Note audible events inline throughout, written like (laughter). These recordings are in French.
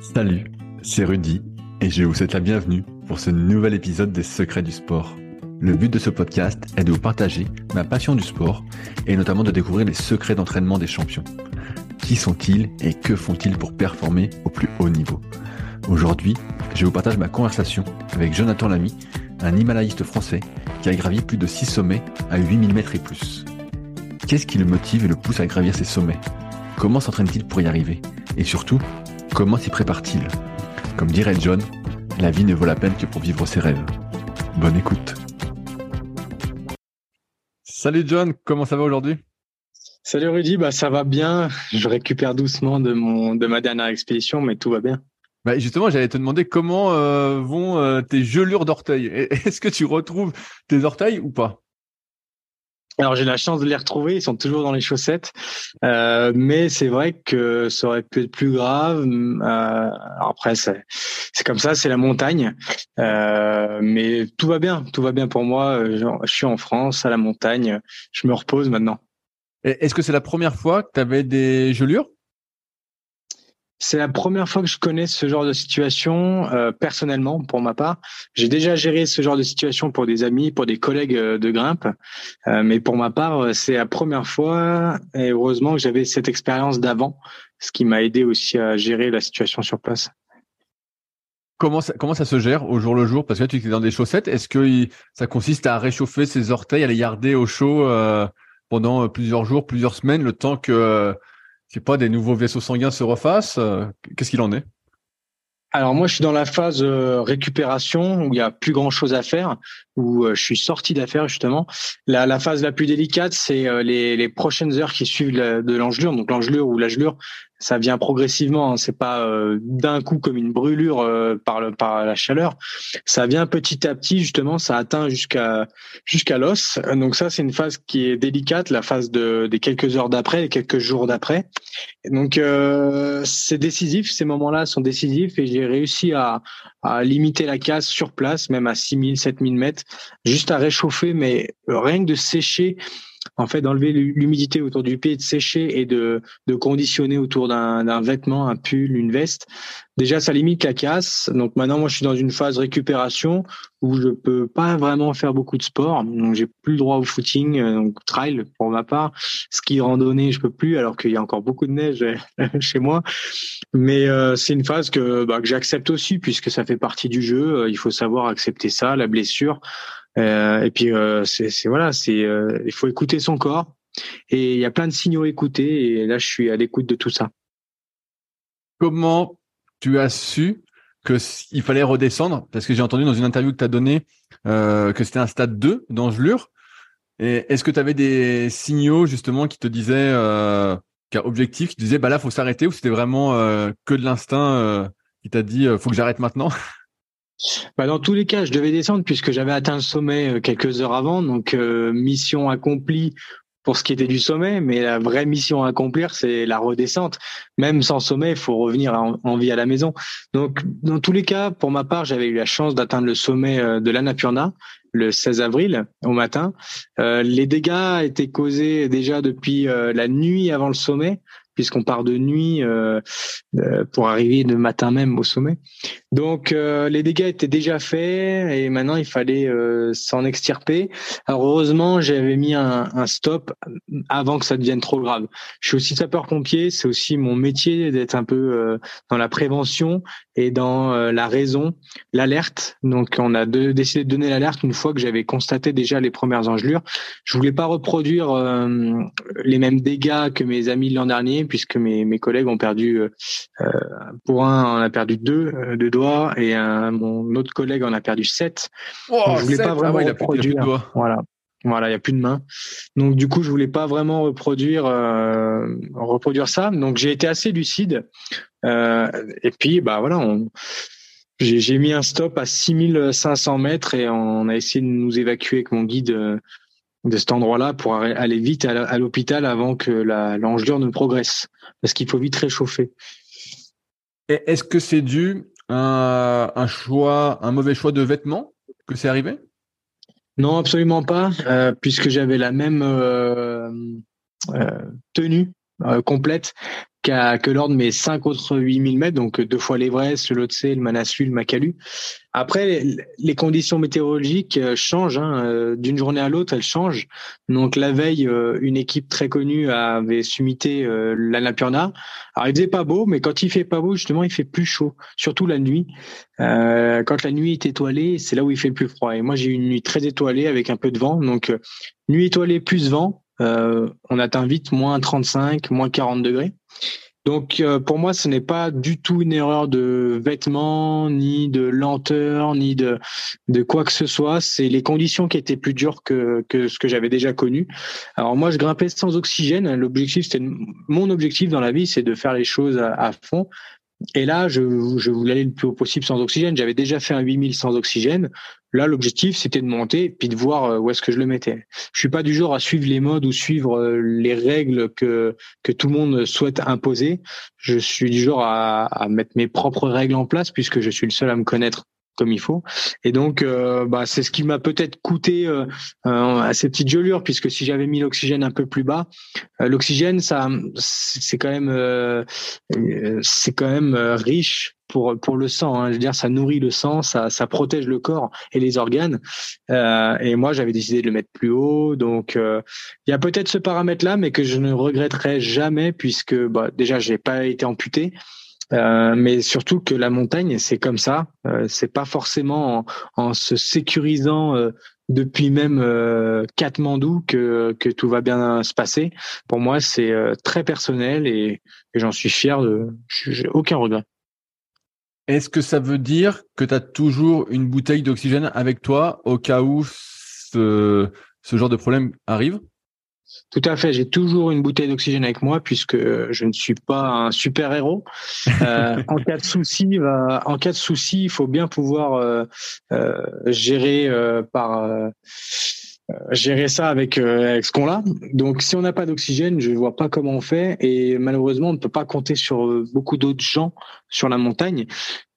Salut, c'est Rudy et je vous souhaite la bienvenue pour ce nouvel épisode des Secrets du sport. Le but de ce podcast est de vous partager ma passion du sport et notamment de découvrir les secrets d'entraînement des champions. Qui sont-ils et que font-ils pour performer au plus haut niveau? Aujourd'hui, je vous partage ma conversation avec Jonathan Lamy, un himalayiste français qui a gravi plus de 6 sommets à 8000 mètres et plus. Qu'est-ce qui le motive et le pousse à gravir ces sommets? Comment s'entraîne-t-il pour y arriver? Et surtout, comment s'y prépare-t-il? Comme dirait John, la vie ne vaut la peine que pour vivre ses rêves. Bonne écoute. Salut John, comment ça va aujourd'hui? Salut Rudy, bah ça va bien. Je récupère doucement de mon de ma dernière expédition, mais tout va bien. Bah justement, j'allais te demander comment euh, vont euh, tes gelures d'orteils? (laughs) Est-ce que tu retrouves tes orteils ou pas? Alors j'ai la chance de les retrouver, ils sont toujours dans les chaussettes, euh, mais c'est vrai que ça aurait pu être plus grave. Euh, après c'est c'est comme ça, c'est la montagne, euh, mais tout va bien, tout va bien pour moi. Je, je suis en France, à la montagne, je me repose maintenant. Est-ce que c'est la première fois que tu avais des gelures? C'est la première fois que je connais ce genre de situation euh, personnellement pour ma part. J'ai déjà géré ce genre de situation pour des amis, pour des collègues euh, de grimpe, euh, mais pour ma part, c'est la première fois et heureusement que j'avais cette expérience d'avant, ce qui m'a aidé aussi à gérer la situation sur place. Comment ça, comment ça se gère au jour le jour? Parce que tu es dans des chaussettes. Est-ce que ça consiste à réchauffer ses orteils, à les garder au chaud pendant plusieurs jours, plusieurs semaines, le temps que c'est pas des nouveaux vaisseaux sanguins se refassent. Euh, qu'est-ce qu'il en est? Alors moi, je suis dans la phase euh, récupération où il y a plus grand chose à faire, où euh, je suis sorti d'affaires justement. La, la phase la plus délicate, c'est les, les prochaines heures qui suivent de l'engelure. Donc l'engelure ou la gelure, ça vient progressivement. Hein. C'est pas euh, d'un coup comme une brûlure euh, par le par la chaleur. Ça vient petit à petit justement. Ça atteint jusqu'à jusqu'à l'os. Donc ça c'est une phase qui est délicate, la phase de des quelques heures d'après, les quelques jours d'après. Donc euh, c'est décisif. Ces moments-là sont décisifs et j'ai réussi à à limiter la casse sur place, même à 6000, 7000 mètres, juste à réchauffer, mais rien que de sécher en fait d'enlever l'humidité autour du pied, de sécher et de, de conditionner autour d'un vêtement, un pull, une veste. Déjà, ça limite la casse. Donc maintenant, moi, je suis dans une phase récupération où je peux pas vraiment faire beaucoup de sport. Donc j'ai plus le droit au footing, euh, donc trail pour ma part. Ski randonnée, je peux plus, alors qu'il y a encore beaucoup de neige (laughs) chez moi. Mais euh, c'est une phase que, bah, que j'accepte aussi puisque ça fait partie du jeu. Il faut savoir accepter ça, la blessure. Euh, et puis euh, c'est voilà, c'est euh, il faut écouter son corps et il y a plein de signaux à écouter et là je suis à l'écoute de tout ça. Comment tu as su que il fallait redescendre parce que j'ai entendu dans une interview que tu as donnée que c'était un stade 2 d'engelure. Et est-ce que tu avais des signaux justement qui te disaient euh, qu'un objectif qui te disait bah là faut s'arrêter ou c'était vraiment que de l'instinct qui t'a dit faut que j'arrête maintenant? (laughs) Bah dans tous les cas, je devais descendre puisque j'avais atteint le sommet euh, quelques heures avant, donc euh, mission accomplie pour ce qui était du sommet, mais la vraie mission à accomplir, c'est la redescente. Même sans sommet, il faut revenir en, vie à la maison. Donc, dans tous les cas, pour ma part, j'avais eu la chance d'atteindre le sommet euh, de l'Annapurna le 16 avril au matin. les dégâts étaient causés déjà depuis la nuit avant le sommet, puisqu'on part de nuit euh, euh, pour arriver le matin même au sommet. Donc euh, les dégâts étaient déjà faits et maintenant il fallait s'en extirper. Alors heureusement j'avais mis un, un, stop avant que ça devienne trop grave. Je suis aussi sapeur-pompier, c'est aussi mon métier d'être un peu dans la prévention et dans la raison, l'alerte. Donc on a décidé de donner l'alerte une fois que j'avais constaté déjà les premières engelures. Je voulais pas reproduire les mêmes dégâts que mes amis l'an dernier puisque mes, mes collègues ont perdu euh, euh, pour un on a perdu deux euh, deux doigts et un, mon autre collègue en a perdu sept. Oh, je voulais pas vraiment ah reproduire. voilà. Voilà, il y a plus de mains. Donc du coup, je voulais pas vraiment reproduire euh, reproduire ça. Donc j'ai été assez lucide. Euh, et puis bah voilà, on, j'ai mis un stop à 6500 mètres et on a essayé de nous évacuer avec mon guide de cet endroit-là pour aller vite à l'hôpital avant que l'engelure ne progresse, parce qu'il faut vite réchauffer. Est-ce que c'est dû à un choix, un mauvais choix de vêtements que c'est arrivé? Non, absolument pas, euh, puisque j'avais la même euh, euh, tenue complète jusqu'à que l'ordre met cinq autres 8000 mètres, donc deux fois l'Everest, le Lhotse, le Manaslu, le Makalu. Après, les conditions météorologiques euh, changent. Hein. Euh, d'une journée à l'autre, elles changent. Donc la veille, euh, une équipe très connue avait summité l'Annapurna. Alors il faisait pas beau, mais quand il fait pas beau, justement, il fait plus chaud, surtout la nuit. quand la nuit est étoilée, c'est là où il fait le plus froid. Et moi, j'ai eu une nuit très étoilée avec un peu de vent. Donc nuit étoilée plus vent, on atteint vite moins 35, moins 40 degrés. Donc euh, pour moi, ce n'est pas du tout une erreur de vêtements, ni de lenteur, ni de, de quoi que ce soit. C'est les conditions qui étaient plus dures que, que ce que j'avais déjà connu. Alors moi, je grimpais sans oxygène. L'objectif, c'était mon objectif dans la vie, c'est de faire les choses à fond. Et là, je, je, voulais aller le plus haut possible sans oxygène. J'avais déjà fait un 8000 sans oxygène. Là, l'objectif, c'était de monter puis de voir euh, où est-ce que je le mettais. Je suis pas du genre à suivre les modes ou suivre euh, les règles que que tout le monde souhaite imposer. Je suis du genre à, à mettre mes propres règles en place puisque je suis le seul à me connaître comme il faut. Et donc, euh, bah, c'est ce qui m'a peut-être coûté euh, à ces petites gelures, puisque si j'avais mis l'oxygène un peu plus bas, l'oxygène, ça, c'est quand même, c'est quand même riche pour pour le sang. Hein. Je veux dire, ça nourrit le sang, ça ça protège le corps et les organes. et moi, j'avais décidé de le mettre plus haut. Donc, il y a peut-être ce paramètre-là, mais que je ne regretterai jamais, puisque bah, déjà, j'ai pas été amputé. Euh, mais surtout que la montagne, c'est comme ça. Euh, c'est pas forcément en, se sécurisant euh, depuis même euh, Katmandou que, que tout va bien se passer. Pour moi, c'est très personnel et, j'en suis fier. De, j'ai aucun regret. Est-ce que ça veut dire que tu as toujours une bouteille d'oxygène avec toi au cas où ce, ce genre de problème arrive? Tout à fait. J'ai toujours une bouteille d'oxygène avec moi puisque je ne suis pas un super héros. Euh, (laughs) en cas de souci, en cas de souci, il faut bien pouvoir euh, euh, gérer par gérer ça avec, avec ce qu'on a. Donc, si on n'a pas d'oxygène, je ne vois pas comment on fait. Et malheureusement, on ne peut pas compter sur beaucoup d'autres gens sur la montagne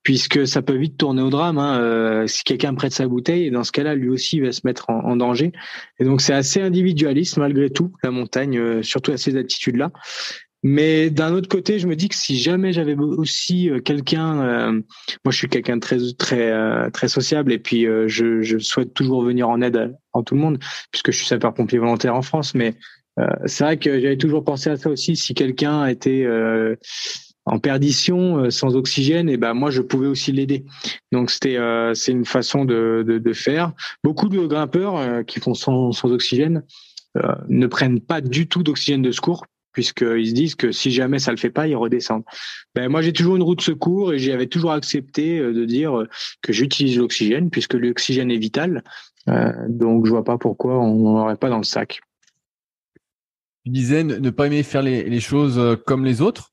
puisque ça peut vite tourner au drame. Hein. Euh, si quelqu'un prête sa bouteille, dans ce cas-là, lui aussi va se mettre en, danger. Et donc c'est assez individualiste malgré tout la montagne, euh, surtout à ces altitudes-là. Mais d'un autre côté, je me dis que si jamais j'avais aussi euh, quelqu'un, moi je suis quelqu'un de très très très sociable et puis je, je, souhaite toujours venir en aide à, tout le monde puisque je suis sapeur-pompier volontaire en France. Mais c'est vrai que j'avais toujours pensé à ça aussi. Si quelqu'un était en perdition, euh, sans oxygène, et ben moi je pouvais aussi l'aider. Donc c'était euh, c'est une façon de, de, de, faire. Beaucoup de grimpeurs euh, qui font sans, sans oxygène ne prennent pas du tout d'oxygène de secours puisqu'ils se disent que si jamais ça le fait pas, ils redescendent. Ben moi j'ai toujours une route de secours et j'avais toujours accepté de dire que j'utilise l'oxygène puisque l'oxygène est vital. donc je vois pas pourquoi on n'aurait pas dans le sac. Tu disais ne pas aimer faire les, choses comme les autres.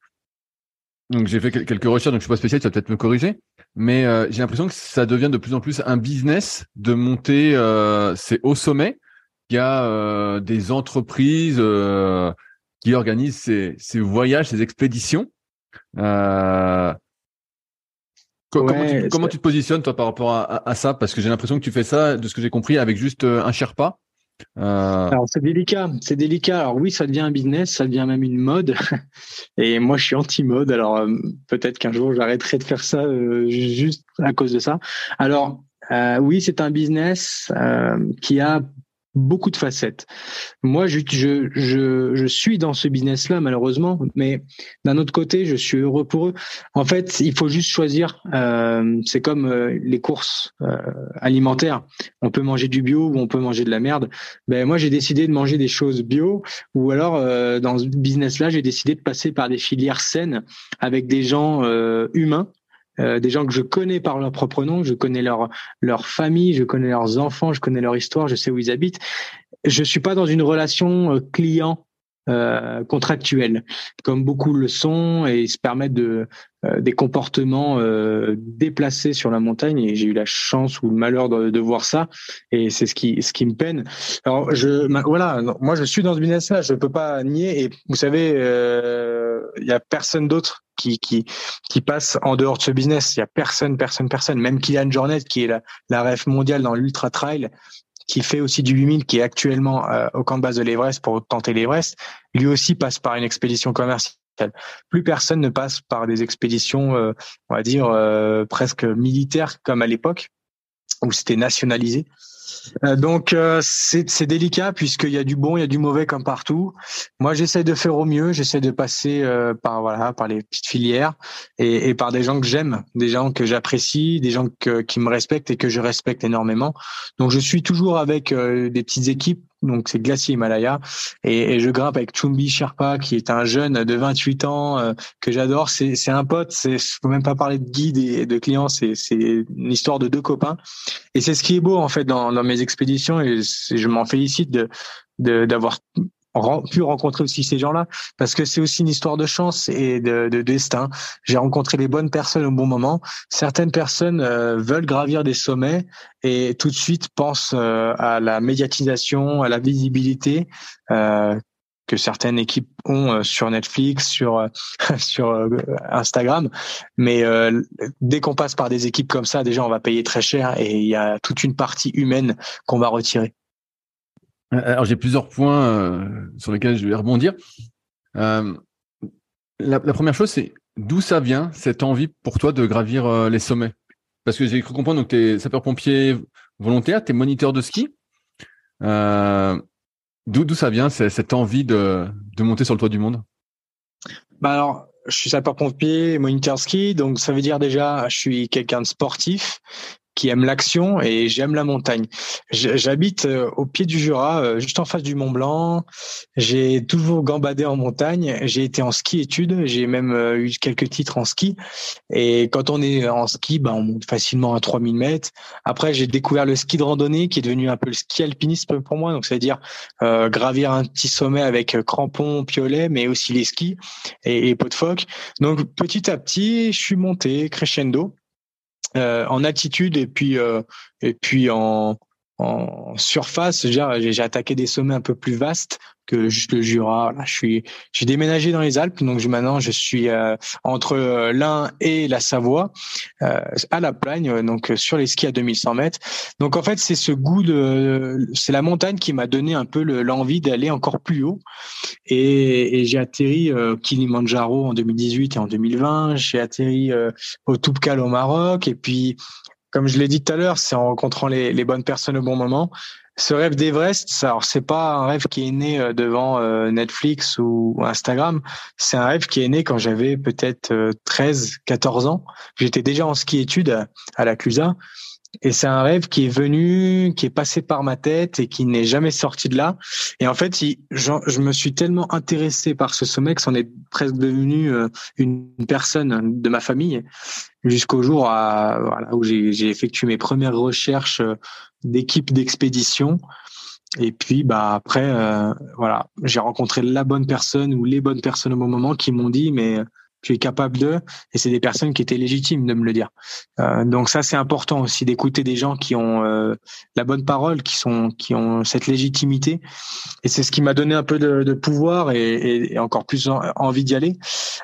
Donc j'ai fait quelques recherches, donc je suis pas spécialiste, tu vas peut-être me corriger, mais euh, j'ai l'impression que ça devient de plus en plus un business de monter euh, ces hauts sommets. Il y a euh, des entreprises euh, qui organisent ces, ces, voyages, ces expéditions. Euh, comment, tu, comment tu, te positionnes toi par rapport à, à ça? Parce que j'ai l'impression que tu fais ça, de ce que j'ai compris, avec juste un Sherpa. Euh... Alors c'est délicat, c'est délicat. Alors oui, ça devient un business, ça devient même une mode. (laughs) Et moi, je suis anti-mode. Alors euh, peut-être qu'un jour, j'arrêterai de faire ça euh, juste à cause de ça. Alors euh, oui, c'est un business qui a beaucoup de facettes. Moi, je, suis dans ce business-là, malheureusement, mais d'un autre côté, je suis heureux pour eux. En fait, il faut juste choisir. Euh, c'est comme euh, les courses euh, alimentaires. On peut manger du bio ou on peut manger de la merde. Ben moi, j'ai décidé de manger des choses bio, ou alors dans ce business-là, j'ai décidé de passer par des filières saines avec des gens humains euh, des gens que je connais par leur propre nom, je connais leur leur famille, je connais leurs enfants, je connais leur histoire, je sais où ils habitent. Je suis pas dans une relation euh, client euh, contractuelle, comme beaucoup le sont et se permettent de euh, des comportements euh, déplacés sur la montagne. Et j'ai eu la chance ou le malheur de, de voir ça, et c'est ce qui ce qui me peine. Alors je voilà, moi je suis dans ce business-là, je peux pas nier. Et vous savez, il y a personne d'autre qui, qui, qui passe en dehors de ce business. Il y a personne, personne, personne. Même Kylian Jornet, qui est la, la ref mondiale dans l'ultra trail, qui fait aussi du 8000, qui est actuellement euh, au camp de base de l'Everest pour tenter l'Everest, lui aussi passe par une expédition commerciale. Plus personne ne passe par des expéditions, on va dire presque militaires comme à l'époque où c'était nationalisé. Euh, donc euh, c'est délicat puisqu'il y a du bon, il y a du mauvais comme partout. Moi, j'essaie de faire au mieux, j'essaie de passer euh, par voilà par les petites filières et, et par des gens que j'aime, des gens que j'apprécie, des gens que, qui me respectent et que je respecte énormément. Donc je suis toujours avec des petites équipes donc c'est Glacier Himalaya, et, je grimpe avec Chumbi Sherpa, qui est un jeune de 28 ans euh, que j'adore. C'est, c'est un pote, c'est, faut même pas parler de guide et de clients, c'est, c'est une histoire de deux copains. Et c'est ce qui est beau en fait dans, dans mes expéditions, et je m'en félicite de d'avoir pu rencontrer aussi ces gens-là parce que c'est aussi une histoire de chance et de, de destin. J'ai rencontré les bonnes personnes au bon moment. Certaines personnes euh, veulent gravir des sommets et tout de suite pensent euh, à la médiatisation, à la visibilité euh, que certaines équipes ont sur Netflix, sur (laughs) sur Instagram. Mais dès qu'on passe par des équipes comme ça, déjà on va payer très cher et il y a toute une partie humaine qu'on va retirer. Euh, alors j'ai plusieurs points euh, sur lesquels je vais rebondir. Euh, la, première chose, c'est d'où ça vient cette envie pour toi de gravir les sommets? Parce que j'ai cru comprendre donc tu es sapeur-pompier volontaire, tu es moniteur de ski. d'où ça vient cette envie de, de monter sur le toit du monde? Bah alors, je suis sapeur-pompier, moniteur ski, donc ça veut dire déjà, je suis quelqu'un de sportif qui aime l'action et j'aime la montagne. J'habite euh, au pied du Jura, euh, juste en face du Mont Blanc. J'ai toujours gambadé en montagne. J'ai été en ski études. J'ai même euh, eu quelques titres en ski. Et quand on est en ski, ben, on monte facilement à 3000 mètres. Après, j'ai découvert le ski de randonnée qui est devenu un peu le ski alpinisme pour moi. Donc, c'est-à-dire gravir un petit sommet avec crampons, piolets, mais aussi les skis et, et pot de phoque. Donc, petit à petit, je suis monté crescendo. Euh, en altitude et puis euh, et puis en en surface, j'ai attaqué des sommets un peu plus vastes que juste le Jura. Là, je suis, j'ai déménagé dans les Alpes, donc maintenant je suis euh, entre euh, l'Ain et la Savoie, euh, à la Plagne, donc sur les skis à 2100 mètres. Donc en fait, c'est ce goût de, c'est la montagne qui m'a donné un peu l'envie d'aller encore plus haut. Et, et j'ai atterri euh, Kilimanjaro en 2018 et en 2020. J'ai atterri au Toubkal au Maroc, et puis comme je l'ai dit tout à l'heure, c'est en rencontrant les, bonnes personnes au bon moment. Ce rêve d'Everest, alors c'est pas un rêve qui est né euh, devant euh, Netflix ou Instagram, c'est un rêve qui est né quand j'avais peut-être 13, euh, 14 ans. J'étais déjà en ski études à la CUSA et c'est un rêve qui est venu, qui est passé par ma tête et qui n'est jamais sorti de là. Et en fait, je, me suis tellement intéressé par ce sommet que c'en est presque devenu une personne de ma famille jusqu'au jour où j'ai effectué mes premières recherches d'équipe d'expédition. Et puis, bah après, euh, voilà, j'ai rencontré la bonne personne ou les bonnes personnes au bon moment qui m'ont dit, mais tu es capable de, et c'est des personnes qui étaient légitimes de me le dire. Euh, donc ça, c'est important aussi d'écouter des gens qui ont euh, la bonne parole, qui sont, qui ont cette légitimité. Et c'est ce qui m'a donné un peu de, de pouvoir et, et, encore plus envie d'y aller.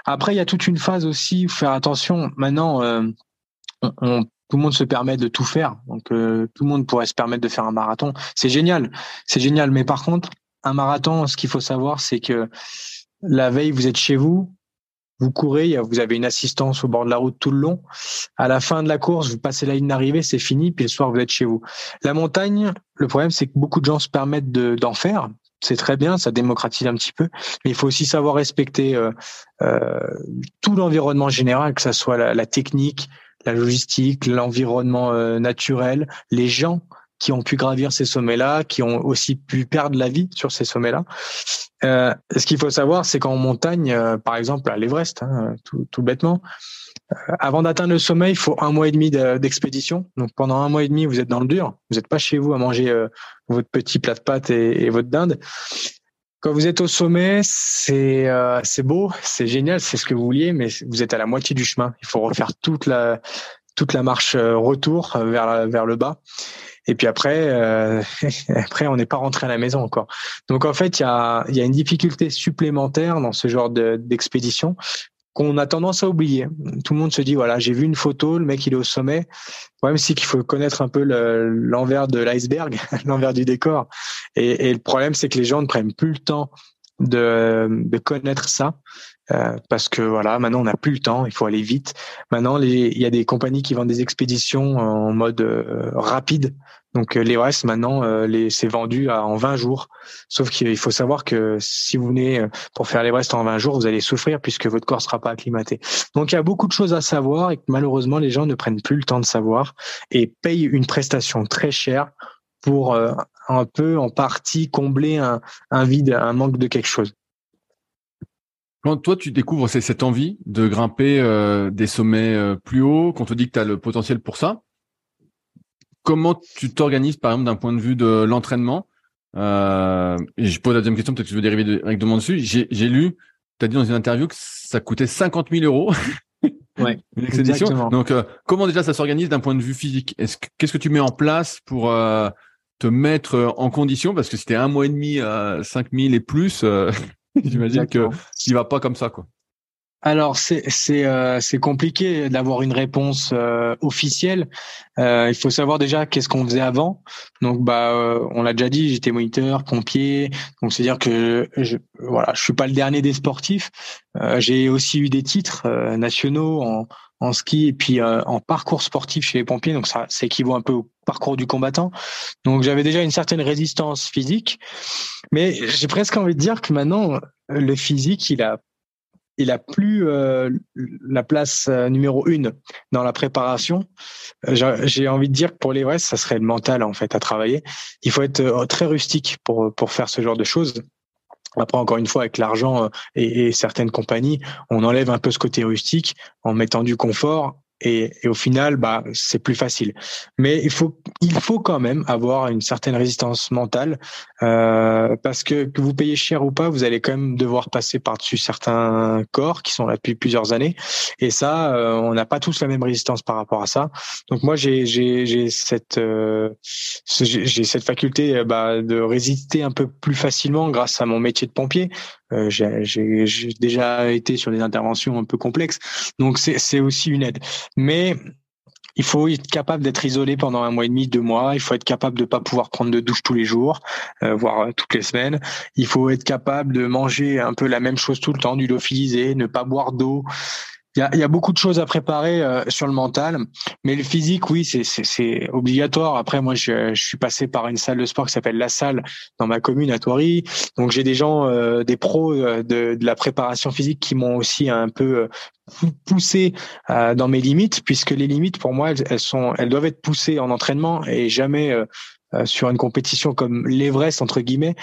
Après, il y a toute une phase aussi, faire attention. Maintenant, euh, on tout le monde se permet de tout faire. Donc euh, tout le monde pourrait se permettre de faire un marathon. C'est génial, c'est génial. Mais par contre, un marathon, ce qu'il faut savoir, c'est que la veille, vous êtes chez vous, vous courez, vous avez une assistance au bord de la route tout le long. À la fin de la course, vous passez la ligne d'arrivée, c'est fini, puis le soir, vous êtes chez vous. La montagne, le problème, c'est que beaucoup de gens se permettent d'en faire. C'est très bien, ça démocratise un petit peu, mais il faut aussi savoir respecter euh, euh, tout l'environnement général, que ça soit la, la technique, la logistique, l'environnement euh, naturel, les gens qui ont pu gravir ces sommets-là, qui ont aussi pu perdre la vie sur ces sommets-là. Euh, ce qu'il faut savoir, c'est qu'en montagne, euh, par exemple à l'Everest, hein, tout, tout, bêtement, euh, avant d'atteindre le sommet, il faut un mois et demi d'expédition. Donc pendant un mois et demi, vous êtes dans le dur. Vous n'êtes pas chez vous à manger votre petit plat de pâtes et, et votre dinde. Quand vous êtes au sommet, c'est euh, c'est beau, c'est génial, c'est ce que vous vouliez, mais vous êtes à la moitié du chemin. Il faut refaire toute la toute la marche euh, retour euh, vers vers le bas. Et puis après, euh, (laughs) après, on n'est pas rentré à la maison encore. Donc en fait, il y a, y a une difficulté supplémentaire dans ce genre d'expédition qu'on a tendance à oublier. Tout le monde se dit voilà, j'ai vu une photo, le mec il est au sommet. Le problème c'est qu'il faut connaître un peu l'envers de l'iceberg, (laughs) l'envers du décor. Et, et le problème c'est que les gens ne prennent plus le temps de, de connaître ça. Euh, parce que voilà, maintenant on n'a plus le temps, il faut aller vite. Maintenant, il y a des compagnies qui vendent des expéditions en mode euh, rapide. Donc euh, l'Everest maintenant, les, c'est vendu à, en 20 jours. Sauf qu'il faut savoir que si vous venez pour faire l'Everest en 20 jours, vous allez souffrir puisque votre corps sera pas acclimaté. Donc il y a beaucoup de choses à savoir et malheureusement les gens ne prennent plus le temps de savoir et payent une prestation très chère pour un peu en partie combler un vide, un manque de quelque chose. Quand toi, tu découvres cette envie de grimper euh, des sommets euh, plus hauts, qu'on te dit que tu as le potentiel pour ça, comment tu t'organises, par exemple, d'un point de vue de l'entraînement euh, Et je pose la deuxième question, peut-être que je veux dériver directement dessus. J'ai lu, tu as dit dans une interview que ça coûtait 50 000 euros. (laughs) ouais, une expédition. Donc, euh, comment déjà ça s'organise d'un point de vue physique? Qu'est-ce que tu mets en place pour te mettre en condition? Parce que c'était un mois et demi à 5 000 et plus... (laughs) J'imagine que il va pas comme ça, quoi. Alors c'est c'est euh, c'est compliqué d'avoir une réponse euh, officielle. Euh, il faut savoir déjà qu'est-ce qu'on faisait avant. Donc bah euh, on l'a déjà dit, j'étais moniteur, pompier. Donc c'est à dire que je voilà, je suis pas le dernier des sportifs. Euh, j'ai aussi eu des titres nationaux en en ski et puis en parcours sportif chez les pompiers. Donc ça, ça équivaut un peu au parcours du combattant. Donc j'avais déjà une certaine résistance physique, mais j'ai presque envie de dire que maintenant le physique, il a il a plus euh, la place euh, numéro une dans la préparation. Euh, j'ai envie de dire que pour l'Everest, ça serait le mental en fait à travailler. Il faut être très rustique pour pour faire ce genre de choses. Après, encore une fois, avec l'argent et, et, certaines compagnies, on enlève un peu ce côté rustique en mettant du confort et, et, au final, bah, c'est plus facile. Mais il faut, il faut quand même avoir une certaine résistance mentale euh, parce que que vous payez cher ou pas, vous allez quand même devoir passer par-dessus certains corps qui sont là depuis plusieurs années. Et ça, euh, on n'a pas tous la même résistance par rapport à ça. Donc moi, j'ai j'ai cette euh, j'ai cette faculté euh, bah, de résister un peu plus facilement grâce à mon métier de pompier. Euh, j'ai déjà été sur des interventions un peu complexes, donc c'est aussi une aide. Mais il faut être capable d'être isolé pendant un mois et demi, deux mois. Il faut être capable de pas pouvoir prendre de douche tous les jours, euh, voire euh, toutes les semaines. Il faut être capable de manger un peu la même chose tout le temps, du ne pas boire d'eau. Il y a, y a, beaucoup de choses à préparer euh, sur le mental, mais le physique, oui, c'est obligatoire. Après, moi, je, je, suis passé par une salle de sport qui s'appelle La Salle dans ma commune à Thoiry. Donc, j'ai des gens, euh, des pros euh, de, de, la préparation physique qui m'ont aussi un peu poussé dans mes limites, puisque les limites, pour moi, elles, sont, elles doivent être poussées en entraînement et jamais euh, sur une compétition comme l'Everest entre guillemets,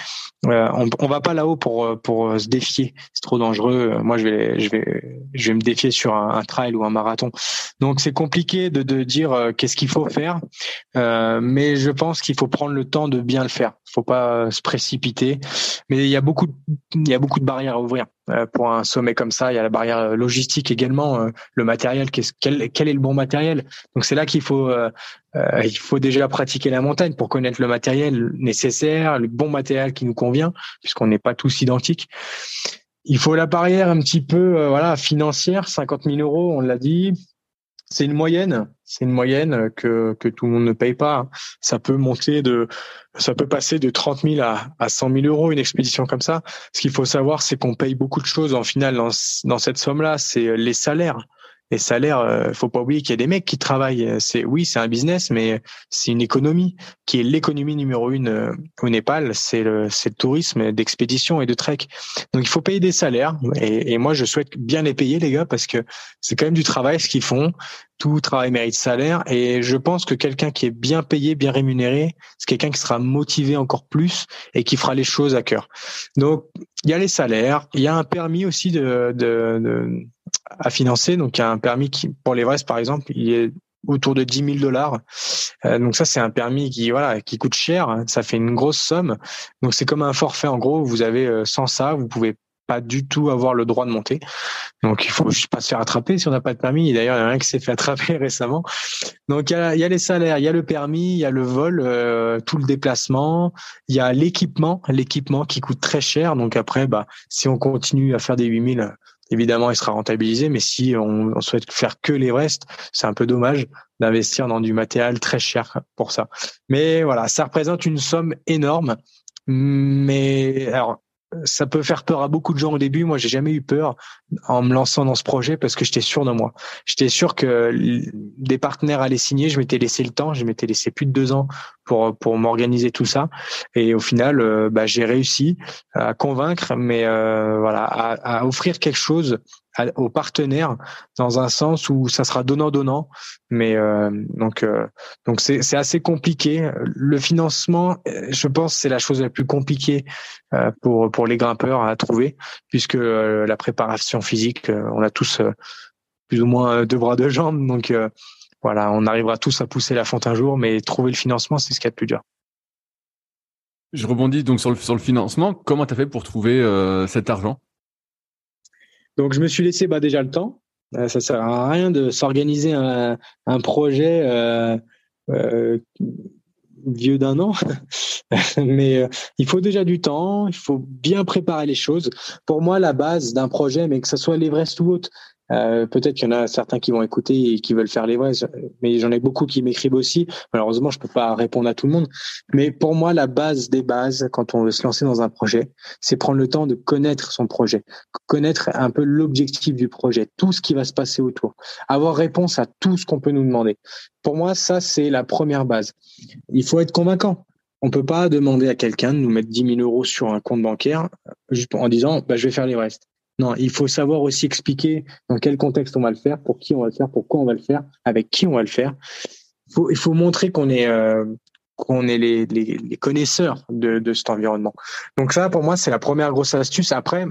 euh, on, on va pas là-haut pour euh, pour se défier. C'est trop dangereux. Moi, je vais je vais je vais me défier sur un, trail ou un marathon. Donc c'est compliqué de de dire qu'est-ce qu'il faut faire, mais je pense qu'il faut prendre le temps de bien le faire. Faut pas se précipiter. Mais il y a beaucoup il y a beaucoup de barrières à ouvrir. Euh, pour un sommet comme ça. Il y a la barrière euh, logistique également, euh, le matériel. Quel, quel, est le bon matériel? Donc c'est là qu'il faut il faut déjà pratiquer la montagne pour connaître le matériel nécessaire, le bon matériel qui nous convient, puisqu'on n'est pas tous identiques. Il faut la barrière un petit peu voilà financière, 50 000 euros, on l'a dit. C'est une moyenne, c'est une moyenne que, que tout le monde ne paye pas. Ça peut monter de, ça peut passer de 30 000 à, à 100 000 euros une expédition comme ça. Ce qu'il faut savoir, c'est qu'on paye beaucoup de choses en final dans, dans cette somme-là. C'est les salaires les salaires, euh, faut pas oublier qu'il y a des mecs qui travaillent. C'est oui, c'est un business, mais c'est une économie qui est l'économie numéro une euh, au Népal. C'est le, c'est le tourisme d'expédition et de trek. Donc il faut payer des salaires. Et, et, moi, je souhaite bien les payer, les gars, parce que c'est quand même du travail ce qu'ils font. Tout travail mérite salaire. Et je pense que quelqu'un qui est bien payé, bien rémunéré, c'est quelqu'un qui sera motivé encore plus et qui fera les choses à cœur. Donc il y a les salaires, il y a un permis aussi de, de, de à financer. Donc, il y a un permis qui, pour l'Everest, par exemple, il est autour de 10 000 dollars. Euh, donc ça, c'est un permis qui voilà qui coûte cher. Ça fait une grosse somme. Donc c'est comme un forfait. En gros, vous avez euh, sans ça, vous pouvez pas du tout avoir le droit de monter. Donc il faut juste pas se faire attraper si on n'a pas de permis. D'ailleurs, il y en a un qui s'est fait attraper (laughs) récemment. Donc il y a, il y a les salaires, il y a le permis, il y a le vol, euh, tout le déplacement, il y a l'équipement, l'équipement qui coûte très cher. Donc après, bah si on continue à faire des 8000 évidemment, il sera rentabilisé. Mais si on, souhaite faire que l'Everest, c'est un peu dommage d'investir dans du matériel très cher pour ça. Mais voilà, ça représente une somme énorme. Mais alors, ça peut faire peur à beaucoup de gens au début. Moi, j'ai jamais eu peur en me lançant dans ce projet parce que j'étais sûr de moi. J'étais sûr que des partenaires allaient signer. Je m'étais laissé le temps. Je m'étais laissé plus de deux ans pour pour m'organiser tout ça. Et au final, euh, bah, j'ai réussi à convaincre, mais euh, voilà, à, à, offrir quelque chose aux partenaires dans un sens où ça sera donnant donnant mais euh, donc euh, donc c'est c'est assez compliqué. Le financement je pense c'est la chose la plus compliquée euh, pour pour les grimpeurs à trouver puisque la préparation physique on a tous plus ou moins deux bras deux jambes. Donc voilà on arrivera tous à pousser la fonte un jour mais trouver le financement c'est ce qu'il y a de plus dur. Je rebondis donc sur le sur le financement. Comment tu as fait pour trouver cet argent? Donc je me suis laissé bah, déjà le temps. Euh, ça sert à rien de s'organiser un, un, projet euh, euh, vieux d'un an, (laughs) mais il faut déjà du temps. Il faut bien préparer les choses. Pour moi, la base d'un projet, mais que ce soit l'Everest ou autre, euh, peut-être qu'il y en a certains qui vont écouter et qui veulent faire les vrais, mais j'en ai beaucoup qui m'écrivent aussi. Malheureusement, je peux pas répondre à tout le monde. Mais pour moi, la base des bases, quand on veut se lancer dans un projet, c'est prendre le temps de connaître son projet, connaître un peu l'objectif du projet, tout ce qui va se passer autour, avoir réponse à tout ce qu'on peut nous demander. Pour moi, ça, c'est la première base. Il faut être convaincant. On peut pas demander à quelqu'un de nous mettre 10 000 euros sur un compte bancaire juste en disant bah, je vais faire les restes. Non, il faut savoir aussi expliquer dans quel contexte on va le faire, pour qui on va le faire, pourquoi on va le faire, avec qui on va le faire. Il faut, il faut montrer qu'on est euh, qu'on est les, les, les, connaisseurs de, de cet environnement. Donc ça, pour moi, c'est la première grosse astuce. Après,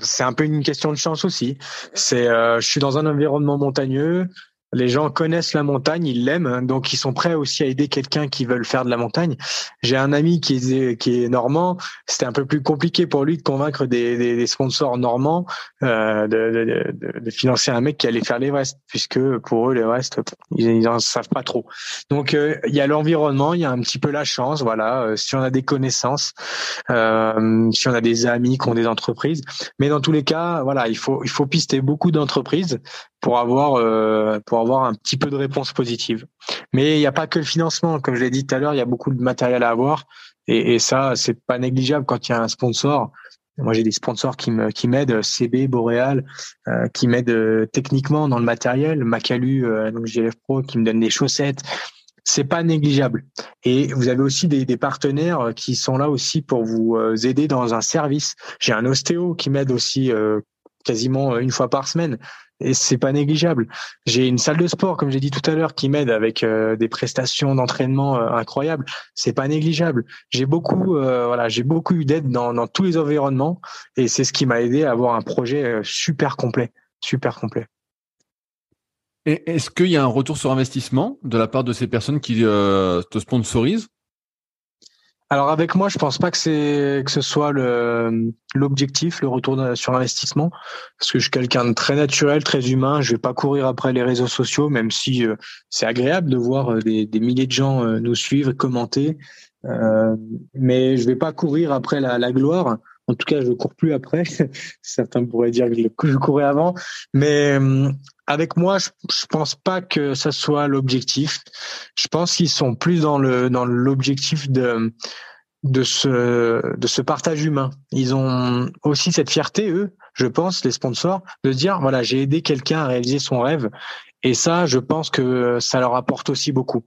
c'est un peu une question de chance aussi. C'est, euh, je suis dans un environnement montagneux les gens connaissent la montagne, ils l'aiment, donc ils sont prêts aussi à aider quelqu'un qui veut faire de la montagne. J'ai un ami qui est qui est normand, c'était un peu plus compliqué pour lui de convaincre des, des, sponsors normands euh, de, de, de, financer un mec qui allait faire l'Everest, puisque pour eux l'Everest ils n'en savent pas trop. Donc euh, il y a l'environnement, il y a un petit peu la chance, voilà. Euh, si on a des connaissances, euh, si on a des amis qui ont des entreprises, mais dans tous les cas, voilà, il faut il faut pister beaucoup d'entreprises pour avoir euh, pour avoir un petit peu de réponse positive. Mais il n'y a pas que le financement, comme je l'ai dit tout à l'heure, il y a beaucoup de matériel à avoir et, et ça c'est pas négligeable quand il y a un sponsor. Moi j'ai des sponsors qui me qui m'aident, CB, Boréal, euh, qui m'aident euh, techniquement dans le matériel, Macalu, euh, donc GLF Pro, qui me donne des chaussettes. C'est pas négligeable. Et vous avez aussi des, des, partenaires qui sont là aussi pour vous euh, aider dans un service. J'ai un ostéo qui m'aide aussi quasiment une fois par semaine et c'est pas négligeable. J'ai une salle de sport, comme j'ai dit tout à l'heure, qui m'aide avec euh, des prestations d'entraînement euh, incroyables. C'est pas négligeable. J'ai beaucoup, euh, voilà, j'ai beaucoup eu d'aide dans, dans tous les environnements, et c'est ce qui m'a aidé à avoir un projet super complet, super complet. Et est-ce qu'il y a un retour sur investissement de la part de ces personnes qui te sponsorisent? Alors avec moi, je pense pas que c'est que ce soit le l'objectif, le retour sur investissement, parce que je suis quelqu'un de très naturel, très humain. Je vais pas courir après les réseaux sociaux, même si euh, c'est agréable de voir euh, des, des, milliers de gens euh, nous suivre, commenter. mais je vais pas courir après la, la gloire. En tout cas, je cours plus après. (laughs) Certains pourraient dire que je courais avant, mais avec moi, je, je pense pas que ça soit l'objectif. Je pense qu'ils sont plus dans le dans l'objectif de de ce de ce partage humain. Ils ont aussi cette fierté, eux, je pense, les sponsors, de dire voilà, j'ai aidé quelqu'un à réaliser son rêve. Et ça, je pense que ça leur apporte aussi beaucoup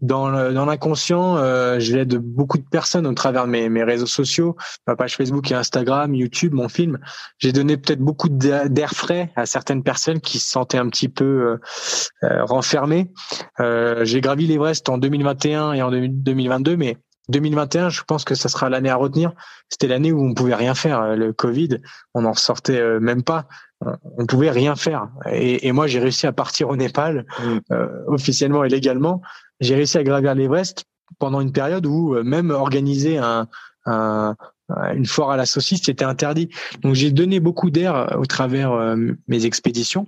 dans dans l'inconscient, euh, je l'aide beaucoup de personnes au travers de mes, mes réseaux sociaux, ma page Facebook et Instagram, YouTube, mon film. J'ai donné peut-être beaucoup d'air frais à certaines personnes qui se sentaient un petit peu euh, euh renfermées. Euh, j'ai gravi l'Everest en 2021 et en 2022, mais 2021, je pense que ça sera l'année à retenir. C'était l'année où on pouvait rien faire. Le Covid, on n'en sortait euh, même pas. On pouvait rien faire. Et, et moi, j'ai réussi à partir au Népal, mmh. euh, officiellement et légalement, j'ai réussi à gravir l'Everest pendant une période où euh, même organiser un, un une foire à la saucisse, c'était interdit. Donc j'ai donné beaucoup d'air euh, au travers euh, mes expéditions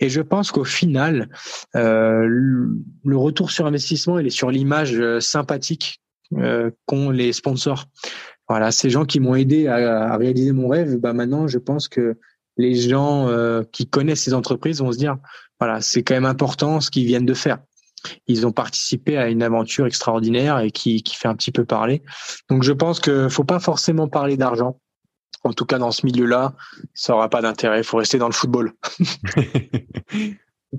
et je pense qu'au final, euh, le retour sur investissement, il est sur l'image sympathique euh, qu'ont les sponsors. Voilà, ces gens qui m'ont aidé à, à, réaliser mon rêve, bah maintenant je pense que les gens qui connaissent ces entreprises vont se dire, voilà, c'est quand même important ce qu'ils viennent de faire. Ils ont participé à une aventure extraordinaire et qui, qui fait un petit peu parler. Donc je pense que faut pas forcément parler d'argent. En tout cas, dans ce milieu-là, ça aura pas d'intérêt. Il faut rester dans le football. (laughs)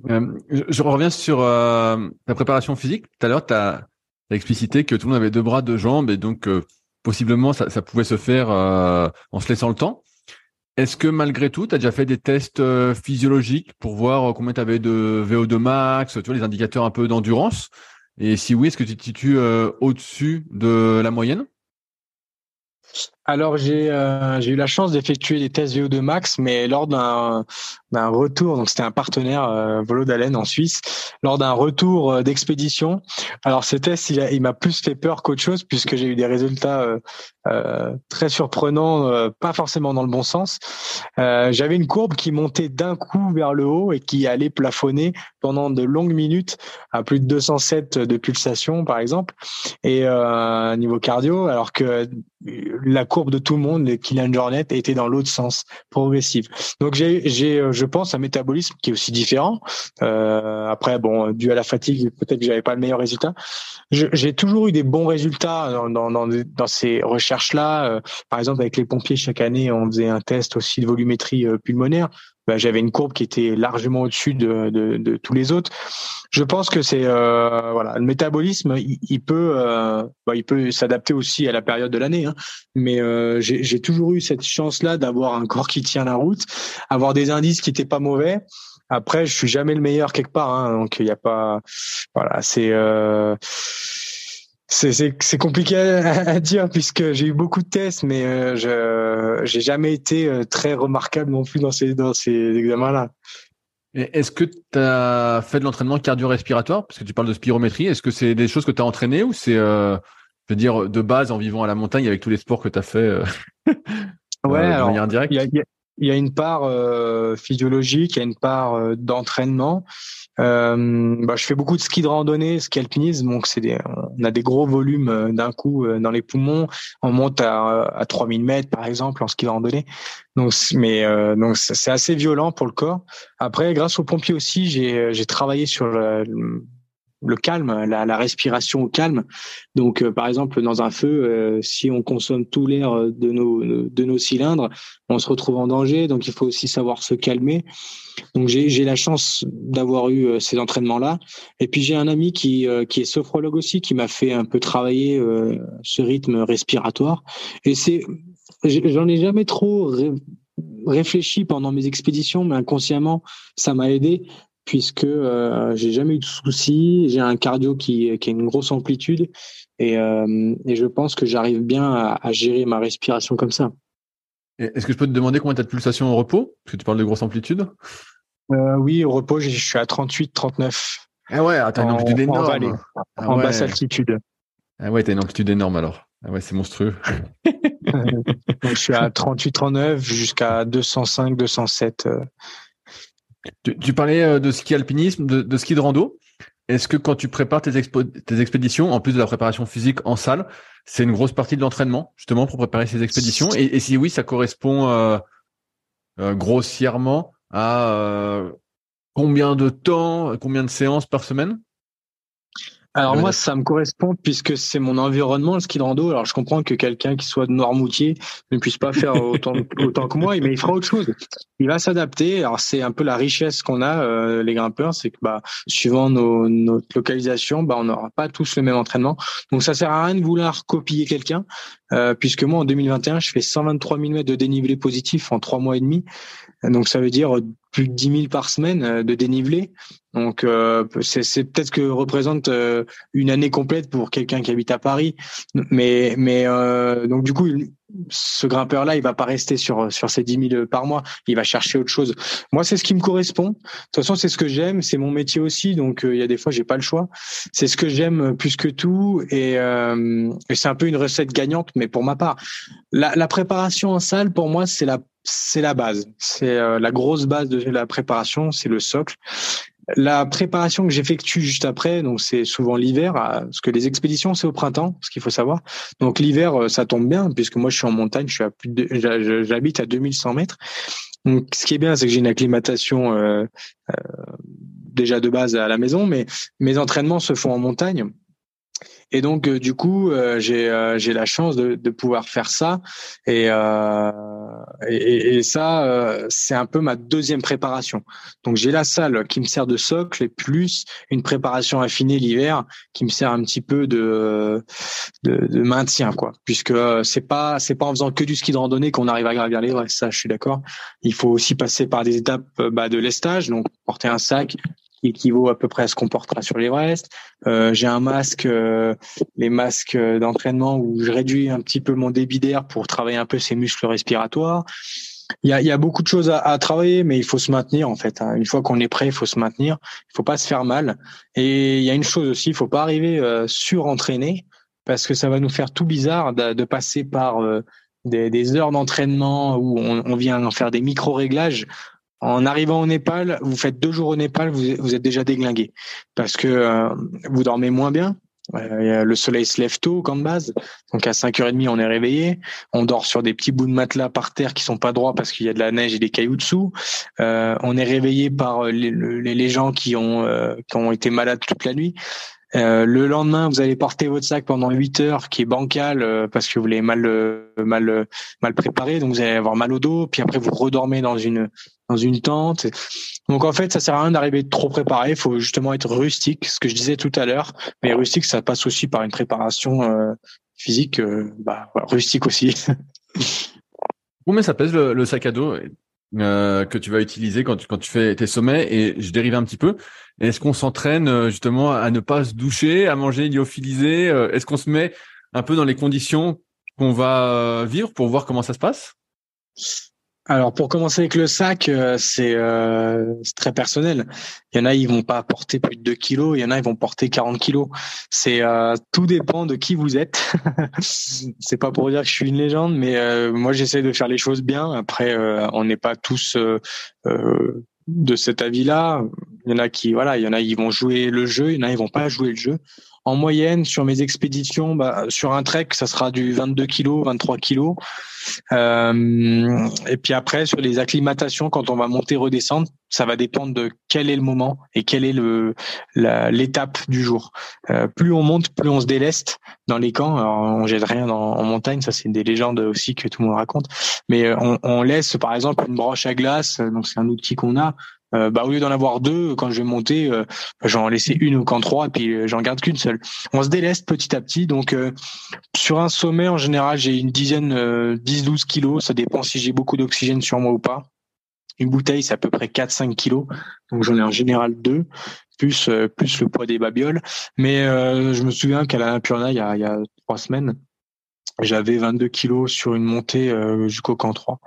Euh, je, reviens sur euh, ta préparation physique. Tout à l'heure, tu as, explicité que tout le monde avait deux bras, deux jambes, et donc euh, possiblement ça, pouvait se faire en se laissant le temps. Est-ce que malgré tout, tu as déjà fait des tests physiologiques pour voir combien tu avais de VO2 max, les indicateurs un peu d'endurance? Et si oui, est-ce que tu te situes au-dessus de la moyenne? Alors j'ai euh, j'ai eu la chance d'effectuer des tests VO2 max, mais lors d'un d'un retour, donc c'était un partenaire euh, Volo d'Alen en Suisse, lors d'un retour euh, d'expédition. Alors ce test, il, m'a plus fait peur qu'autre chose puisque j'ai eu des résultats euh, euh très surprenants, pas forcément dans le bon sens. J'avais une courbe qui montait d'un coup vers le haut et qui allait plafonner pendant de longues minutes à plus de 207 de pulsation par exemple, et niveau cardio, alors que la courbe de tout le monde, Kylian Jornet, était dans l'autre sens, progressive. Donc j'ai, euh, je pense, un métabolisme qui est aussi différent. Euh, après, bon, dû à la fatigue, peut-être que j'avais pas le meilleur résultat. j'ai toujours eu des bons résultats dans, dans, dans, dans ces recherches-là. Euh, par exemple, avec les pompiers, chaque année, on faisait un test aussi de volumétrie euh, pulmonaire. Bah, j'avais une courbe qui était largement au-dessus de, de, de, tous les autres. Je pense que c'est euh, voilà le métabolisme, il, peut euh, bah, il peut s'adapter aussi à la période de l'année. Hein. Mais euh, j'ai toujours eu cette chance-là d'avoir un corps qui tient la route, avoir des indices qui étaient pas mauvais. Après, je suis jamais le meilleur quelque part, hein, donc il n'y a pas voilà c'est c'est compliqué à, dire puisque j'ai eu beaucoup de tests, mais euh, je j'ai jamais été euh, très remarquable non plus dans ces dans ces examens-là. Est-ce que tu as fait de l'entraînement cardio-respiratoire? Parce que tu parles de spirométrie. Est-ce que c'est des choses que tu as entraînées ou c'est, euh, je veux dire, de base en vivant à la montagne avec tous les sports que tu as fait euh, (laughs) Ouais, alors, il y a, il y a une part euh, physiologique, il y a une part euh, d'entraînement. Euh, bah, je fais beaucoup de ski de randonnée, ski alpinisme, donc c'est des, on a des gros volumes euh, d'un coup dans les poumons. On monte à, à 3000 mètres par exemple en ski de randonnée. Donc, mais donc c'est assez violent pour le corps. Après, grâce aux pompiers aussi, j'ai j'ai travaillé sur le calme, la, la, respiration au calme. Donc, euh, par exemple, dans un feu, euh, si on consomme tout l'air de nos, de nos cylindres, on se retrouve en danger. Donc, il faut aussi savoir se calmer. Donc, j'ai la chance d'avoir eu euh, ces entraînements-là. Et puis, j'ai un ami qui, qui est sophrologue aussi, qui m'a fait un peu travailler ce rythme respiratoire. Et c'est, j'en ai jamais trop réfléchi pendant mes expéditions, mais inconsciemment, ça m'a aidé puisque euh, j'ai jamais eu de soucis, j'ai un cardio qui, qui a une grosse amplitude et, euh, et je pense que j'arrive bien à, à, gérer ma respiration comme ça. Est-ce que je peux te demander combien tu as de pulsations au repos? Parce que tu parles de grosse amplitude. Euh, oui, au repos, je suis à 38, 39. Ah ouais, t'as une amplitude énorme. En, ah en basse altitude. Ah ouais, t'as une amplitude énorme alors. Ah ouais, c'est monstrueux. (laughs) (laughs) Donc, je suis à 38, 39 jusqu'à 205, 207 tu, parlais euh, de ski alpinisme, de, ski de rando. Est-ce que quand tu prépares tes, expéditions, en plus de la préparation physique en salle, c'est une grosse partie de l'entraînement justement pour préparer ces expéditions? Et, si oui, ça correspond euh, euh, grossièrement à combien de temps, combien de séances par semaine? Alors moi, ça me correspond puisque c'est mon environnement, le ski de rando. Alors je comprends que quelqu'un qui soit de Noirmoutier ne puisse pas faire (laughs) autant, autant que moi, mais il fera autre chose. Il va s'adapter. Alors c'est un peu la richesse qu'on a, euh, les grimpeurs, c'est que bah, suivant nos, notre localisation, bah, on n'aura pas tous le même entraînement. Donc ça sert à rien de vouloir copier quelqu'un, euh, puisque moi en 2021, je fais 123 000 mètres de dénivelé positif en trois mois et demi. Donc ça veut dire plus de 10 000 par semaine euh, de dénivelé. Donc euh, c'est peut-être que représente euh, une année complète pour quelqu'un qui habite à Paris. Mais mais euh, donc du coup ce grimpeur là il va pas rester sur sur ces 10 000 par mois. Il va chercher autre chose. Moi c'est ce qui me correspond. De toute façon c'est ce que j'aime. C'est mon métier aussi. Donc il y a des fois j'ai pas le choix. C'est ce que j'aime plus que tout et, et c'est un peu une recette gagnante. Mais pour ma part la, la préparation en salle pour moi c'est la c'est la base. C'est la grosse base de la préparation, c'est le socle. La préparation que j'effectue juste après, donc c'est souvent l'hiver, parce que les expéditions c'est au printemps, ce qu'il faut savoir. Donc l'hiver euh, ça tombe bien puisque moi je suis en montagne, je suis à plus de, j'habite à 2100 mètres. Donc ce qui est bien, c'est que j'ai une acclimatation euh, euh, déjà de base à la maison, mais mes entraînements se font en montagne. Et donc, euh, du coup, euh, j'ai euh, la chance de, de pouvoir faire ça. Et, et, et, ça, c'est un peu ma deuxième préparation. Donc, j'ai la salle qui me sert de socle et plus une préparation affinée l'hiver qui me sert un petit peu de, de, de maintien, quoi. Puisque c'est pas c'est pas en faisant que du ski de randonnée qu'on arrive à gravir les Ça, je suis d'accord. Il faut aussi passer par des étapes bah, de lestage, donc porter un sac, qui équivaut à peu près à ce qu'on portera sur l'Everest. Euh, j'ai un masque, euh, les masques d'entraînement où je réduis un petit peu mon débit d'air pour travailler un peu ses muscles respiratoires. Il y a, y a beaucoup de choses à, à, travailler, mais il faut se maintenir en fait. Hein. Une fois qu'on est prêt, il faut se maintenir. Il faut pas se faire mal. Et il y a une chose aussi, il faut pas arriver euh, surentraîné parce que ça va nous faire tout bizarre de, de passer par euh, des, des, heures d'entraînement où on, on, vient faire des micro-réglages en arrivant au Népal, vous faites deux jours au Népal, vous, êtes déjà déglingué parce que euh, vous dormez moins bien. Euh, le soleil se lève tôt de base, donc à 5h30 on est réveillé. On dort sur des petits bouts de matelas par terre qui sont pas droits parce qu'il y a de la neige et des cailloux dessous. Euh, on est réveillé par les, gens qui ont qui ont été malades toute la nuit. Euh, le lendemain, vous allez porter votre sac pendant 8 heures, qui est bancal euh, parce que vous l'avez mal mal mal préparé, donc vous allez avoir mal au dos. Puis après, vous redormez dans une dans une tente. Donc en fait, ça sert à rien d'arriver trop préparé. Il faut justement être rustique, ce que je disais tout à l'heure. Mais rustique, ça passe aussi par une préparation euh, physique, bah, rustique aussi. (laughs) Combien ça pèse le, le sac à dos? Euh, que tu vas utiliser quand tu, fais tes sommets et je dérive un petit peu. Est-ce qu'on s'entraîne euh, justement à ne pas se doucher, à manger lyophilisé euh, Est-ce qu'on se met un peu dans les conditions qu'on va vivre pour voir comment ça se passe? Alors pour commencer avec le sac, euh, euh, c'est très personnel. Il y en a ils vont pas porter plus de 2 kilos, il y en a ils vont porter 40 kilos. C'est euh, tout dépend de qui vous êtes. (laughs) c'est pas pour dire que je suis une légende, mais moi j'essaie de faire les choses bien. Après on n'est pas tous de cet avis-là. Il y en a qui voilà, il y en a ils vont jouer le jeu, il y en a ils vont pas jouer le jeu. En moyenne, sur mes expéditions, bah, sur un trek, ça sera du 22 kg, 23 kg. Euh, et puis après, sur les acclimatations, quand on va monter, redescendre, ça va dépendre de quel est le moment et quelle est le l'étape du jour. Euh, plus on monte, plus on se déleste dans les camps. Alors, on jette rien en montagne, ça c'est des légendes aussi que tout le monde raconte. Mais on, on laisse par exemple une broche à glace, donc c'est un outil qu'on a. Euh, bah, au lieu d'en avoir deux, quand je vais monter, euh, j'en laisser une ou quand trois, et puis euh, j'en garde qu'une seule. On se déleste petit à petit. Donc, sur un sommet, en général, j'ai une dizaine, 10-12 kilos. Ça dépend si j'ai beaucoup d'oxygène sur moi ou pas. Une bouteille, c'est à peu près 4-5 kilos. Donc, j'en ai en général deux, plus, plus le poids des babioles. Mais je me souviens qu'à la Napurna, il y a, il y a trois semaines, j'avais 22 kilos sur une montée euh, jusqu'au camp 3.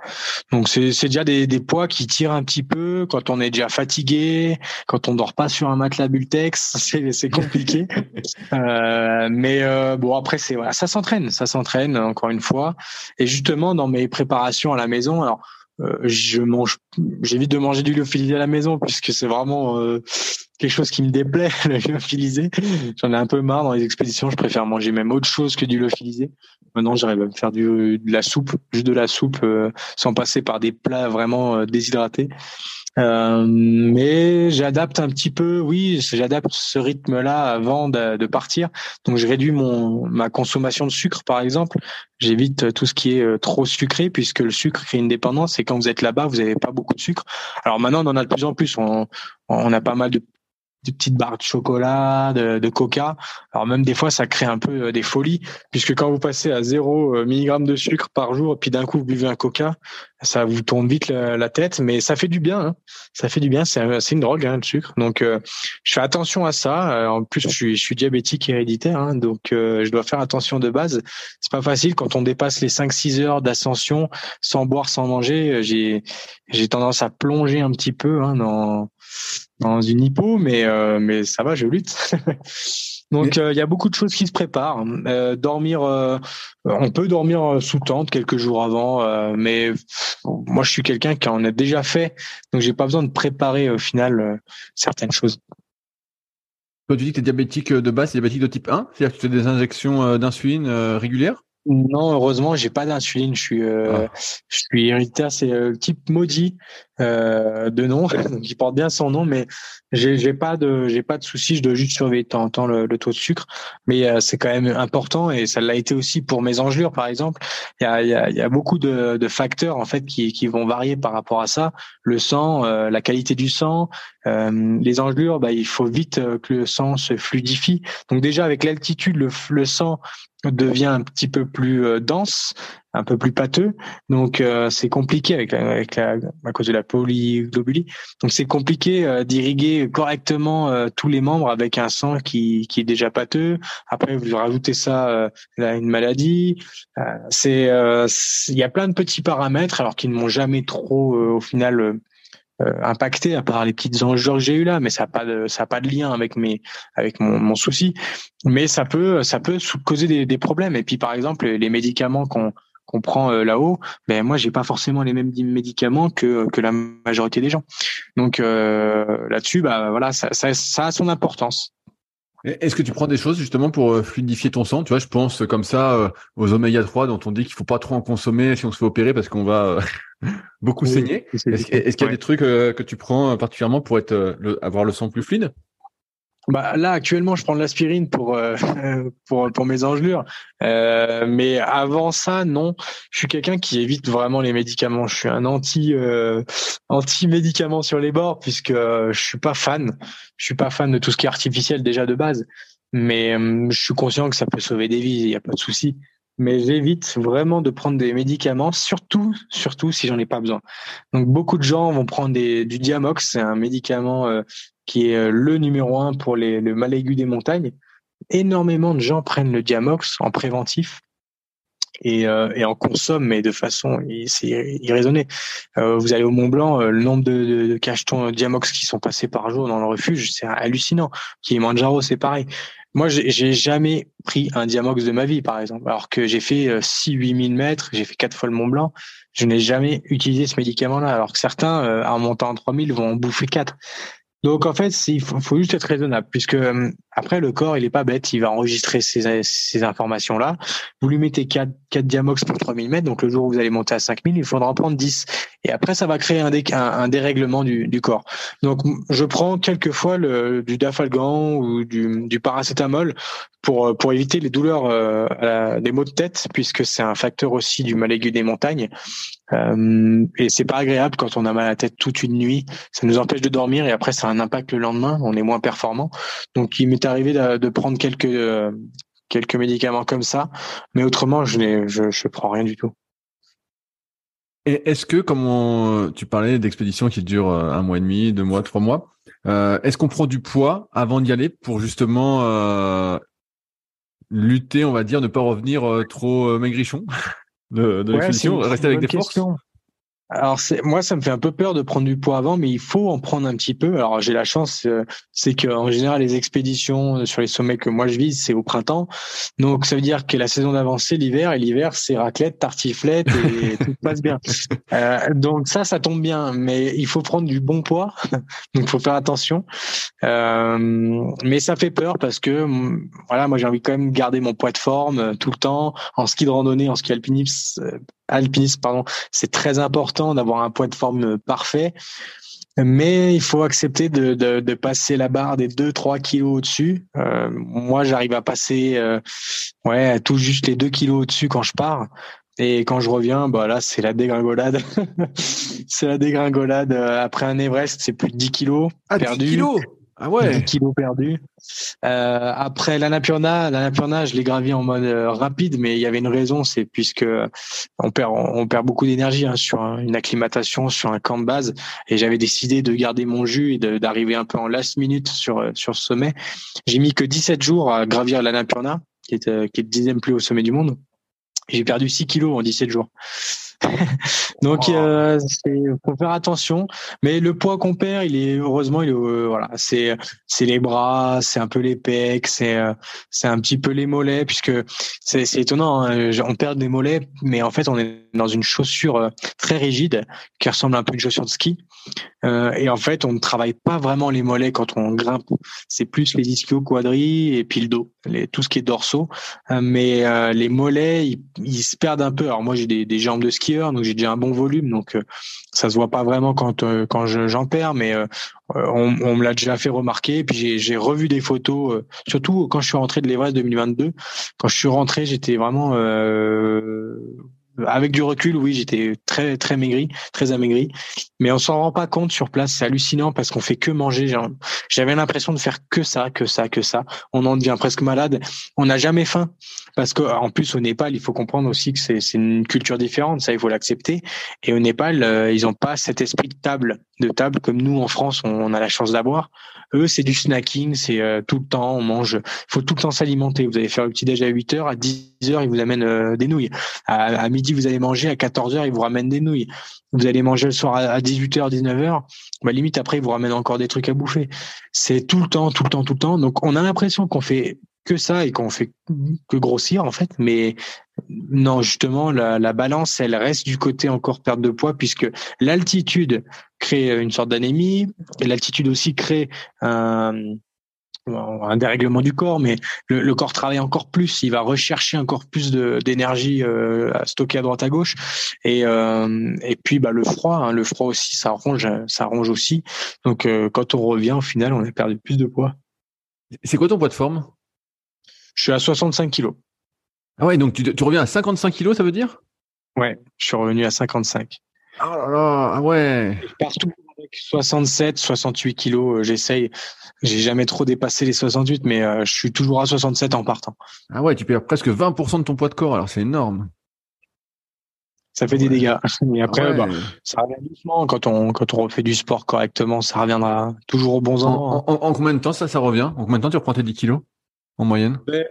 Donc c'est déjà des, des, poids qui tirent un petit peu quand on est déjà fatigué, quand on dort pas sur un matelas Bultex, (laughs) c'est compliqué. (laughs) euh, mais euh, bon après c'est voilà, ça s'entraîne, ça s'entraîne encore une fois. Et justement dans mes préparations à la maison, alors euh, je mange, j'évite de manger du lyophilisé à la maison puisque c'est vraiment euh, quelque chose qui me déplaît (laughs) le lyophilisé. J'en ai un peu marre dans les expéditions. Je préfère manger même autre chose que du lyophilisé. Maintenant, j'arrive à faire du, de la soupe, juste de la soupe, euh, sans passer par des plats vraiment déshydratés. Euh, mais j'adapte un petit peu, oui, j'adapte ce rythme-là avant de, de, partir. Donc je réduis mon ma consommation de sucre, par exemple. J'évite tout ce qui est euh, trop sucré, puisque le sucre crée une dépendance. Et quand vous êtes là-bas, vous n'avez pas beaucoup de sucre. Alors maintenant, on en a de plus en plus. On, on a pas mal de de petites barres de chocolat, de, de, coca. Alors même des fois, ça crée un peu euh, des folies, puisque quand vous passez à 0 euh, mg de sucre par jour, et puis d'un coup vous buvez un coca, ça vous tourne vite la, tête, mais ça fait du bien. Hein. Ça fait du bien. C'est une drogue, hein, le sucre. Donc euh, je fais attention à ça. En plus, je suis, je suis diabétique héréditaire, hein, donc je dois faire attention de base. C'est pas facile quand on dépasse les 5-6 heures d'ascension sans boire, sans manger. J'ai j'ai tendance à plonger un petit peu hein, dans dans une hypo, mais euh, mais ça va, je lutte. (laughs) Donc euh, il y a beaucoup de choses qui se préparent. Euh, dormir, on peut dormir sous tente quelques jours avant, mais moi je suis quelqu'un qui en a déjà fait, donc j'ai pas besoin de préparer au final certaines choses. Quand tu dis que tu es diabétique de base, diabétique de type 1, c'est-à-dire que tu fais des injections d'insuline régulières? Non, heureusement, j'ai pas d'insuline. Je suis, euh, ah. je suis. C'est le type maudit. Euh, de nom, qui (laughs) porte bien son nom, mais j'ai pas de j'ai pas de souci. Je dois juste surveiller de temps en temps le, taux de sucre, mais euh, c'est quand même important et ça l'a été aussi pour mes engelures par exemple. Il y a il y a, y a beaucoup de, de, facteurs en fait qui qui vont varier par rapport à ça. Le sang, euh, la qualité du sang, euh, les engelures, bah il faut vite que le sang se fluidifie. Donc déjà avec l'altitude, le, le sang devient un petit peu plus dense un peu plus pâteux. Donc euh, c'est compliqué avec avec la, à cause de la polyglobulie. Donc c'est compliqué euh, d'irriguer correctement euh, tous les membres avec un sang qui qui est déjà pâteux. Après vous rajoutez ça à une maladie. c'est il y a plein de petits paramètres alors qu'ils ne m'ont jamais trop au final impacté à part les petites enjeux que j'ai eu là mais ça n'a pas de ça a pas de lien avec mes avec mon, mon souci mais ça peut ça peut causer des, des problèmes et puis par exemple les médicaments qu'on qu'on prend euh, là-haut, ben moi j'ai pas forcément les mêmes médicaments que que la majorité des gens. Donc euh, là-dessus, bah voilà, ça, ça, ça a son importance. Est-ce que tu prends des choses justement pour euh, fluidifier ton sang? Tu vois, je pense comme ça aux oméga 3 dont on dit qu'il faut pas trop en consommer si on se fait opérer parce qu'on va (laughs) beaucoup saigner. Est-ce qu'il y a des trucs que tu prends particulièrement pour être avoir le sang plus fluide? Bah, là actuellement je prends de l'aspirine pour euh, (laughs) pour pour mes engelures. Euh, mais avant ça non. Je suis quelqu'un qui évite vraiment les médicaments. Je suis un anti euh, anti médicaments sur les bords puisque je suis pas fan. Je suis pas fan de tout ce qui est artificiel déjà de base. Mais je suis conscient que ça peut sauver des vies. Il y a pas de souci mais j'évite vraiment de prendre des médicaments, surtout, surtout si j'en ai pas besoin. Donc beaucoup de gens vont prendre du Diamox, c'est un médicament euh, qui est euh, le numéro un pour les, le mal aigu des montagnes. Énormément de gens prennent le Diamox en préventif et, euh, et en consomment, mais de façon c'est irraisonné. Euh, vous allez au Mont Blanc, le nombre de, de, cachetons Diamox qui sont passés par jour dans le refuge, c'est hallucinant. Kilimanjaro, c'est pareil. Moi, j'ai jamais pris un Diamox de ma vie, par exemple, alors que j'ai fait 6-8 000 mètres, j'ai fait quatre fois le Mont Blanc. Je n'ai jamais utilisé ce médicament-là, alors que certains, en montant en 3000, vont en bouffer quatre. Donc en fait, il faut, juste être raisonnable, puisque euh, après le corps, il est pas bête, il va enregistrer ces, informations-là. Vous lui mettez 4, 4 diamox pour 3000 mètres, donc le jour où vous allez monter à 5000, il faudra en prendre 10. Et après, ça va créer un, dérèglement du, du, corps. Donc je prends quelquefois le, du dafalgan ou du, du paracétamol pour, pour éviter les douleurs, euh, des maux de tête, puisque c'est un facteur aussi du mal aigu des montagnes. Euh, et c'est pas agréable quand on a mal à la tête toute une nuit. Ça nous empêche de dormir et après ça a un impact le lendemain. On est moins performant. Donc il m'est arrivé de, prendre quelques euh, quelques médicaments comme ça, mais autrement je je, je prends rien du tout. Et est-ce que, comme tu parlais d'expéditions qui durent euh, un mois et demi, deux mois, trois mois, euh, est-ce qu'on prend du poids avant d'y aller pour justement lutter, on va dire, ne pas revenir trop maigrichon? De, de l'expédition, rester avec des forces alors c'est moi ça me fait un peu peur de prendre du poids avant, mais il faut en prendre un petit peu. Alors j'ai la chance, euh, c'est que en général les expéditions sur les sommets que moi je vise c'est au printemps, donc ça veut dire que la saison d'avancée l'hiver et l'hiver c'est raclette, tartiflette et (laughs) tout passe bien. Euh, donc ça ça tombe bien, mais il faut prendre du bon poids, (laughs) donc il faut faire attention. Euh, mais ça fait peur parce que mm, voilà moi j'ai envie quand même de garder mon poids de forme euh, tout le temps en ski de randonnée, en ski alpinisme alpinisme, pardon, c'est très important d'avoir un poids de forme parfait. Mais il faut accepter de, de, de passer la barre des 2-3 kilos au-dessus. Euh, moi, j'arrive à passer euh, ouais tout juste les 2 kilos au-dessus quand je pars. Et quand je reviens, bah là, c'est la dégringolade. (laughs) c'est la dégringolade. Euh, après un Everest, c'est plus de 10 kilos ah, perdus. 10 kilos? Ah ouais. 10 kilos perdus. Euh, après l'Annapurna, l'Annapurna, je l'ai gravi en mode euh, rapide, mais il y avait une raison, c'est puisque on perd, on perd beaucoup d'énergie hein, sur une acclimatation, sur un camp de base, et j'avais décidé de garder mon jus et d'arriver un peu en last minute sur euh, sur ce sommet. J'ai mis que 17 jours à gravir l'Annapurna, qui est euh, qui est le dixième plus haut sommet du monde. J'ai perdu 6 kilos en 17 jours. (laughs) Donc, euh, faut faire attention. Mais le poids qu'on perd, il est heureusement, il est euh, voilà, c'est c'est les bras, c'est un peu les pecs, c'est euh, c'est un petit peu les mollets, puisque c'est c'est étonnant. Hein, on perd des mollets, mais en fait, on est dans une chaussure très rigide qui ressemble un peu à une chaussure de ski. Euh, et en fait, on ne travaille pas vraiment les mollets quand on grimpe. C'est plus les ischio quadris et puis le dos. tout ce qui est dorsaux, mais les mollets ils, se perdent un peu. Alors moi j'ai des, jambes de skieur, donc j'ai déjà un bon volume, donc ça se voit pas vraiment quand quand j'en perds, mais on, me l'a déjà fait remarquer. Puis j'ai revu des photos, surtout quand je suis rentré de l'Everest 2022. Quand je suis rentré, j'étais vraiment avec du recul, oui, j'étais très très maigri, très amaigri, mais on s'en rend pas compte sur place. C'est hallucinant parce qu'on fait que manger. J'avais l'impression de faire que ça, que ça, que ça. On en devient presque malade. On n'a jamais faim parce que en plus au Népal, il faut comprendre aussi que c'est une culture différente. Ça, il faut l'accepter. Et au Népal, euh, ils ont pas cet esprit de table, de table comme nous en France, on, a la chance d'avoir. Eux, c'est du snacking, c'est euh, tout le temps, on mange. Il faut tout le temps s'alimenter. Vous allez faire le petit déj à 8 heures, à 10 heures, ils vous amènent euh, des nouilles. À, midi, vous allez manger, à 14 heures, ils vous ramènent des nouilles. Vous allez manger le soir à 18h, 19h, bah limite après ils vous ramènent encore des trucs à bouffer. C'est tout le temps, tout le temps, tout le temps. Donc on a l'impression qu'on fait que ça et qu'on fait que grossir en fait, mais non justement la, la balance elle reste du côté encore perte de poids puisque l'altitude crée une sorte d'anémie et l'altitude aussi crée un, un dérèglement du corps, mais le, corps travaille encore plus. Il va rechercher encore plus d'énergie euh, à stocker à droite à gauche. Et, euh, et puis bah, le froid, hein, le froid aussi, ça ronge, ça ronge aussi. Donc euh, quand on revient, au final, on a perdu plus de poids. C'est quoi ton poids de forme? Je suis à 65 kilos. Ah ouais, donc tu, tu reviens à 55 kilos, ça veut dire? Ouais, je suis revenu à 55. Ah là là, ah ouais. Partout avec 67, 68 kilos, j'essaye. J'ai jamais trop dépassé les 68, mais euh, je suis toujours à 67 en partant. Ah ouais, tu perds presque 20% de ton poids de corps, alors c'est énorme. Ça fait des dégâts. (laughs) Mais après, bah, ça revient doucement. Quand on, quand on refait du sport correctement, ça reviendra toujours au bon endroit. En, combien de temps ça, ça revient? En combien de temps tu reprends tes 10 kilos? En moyenne? Ben,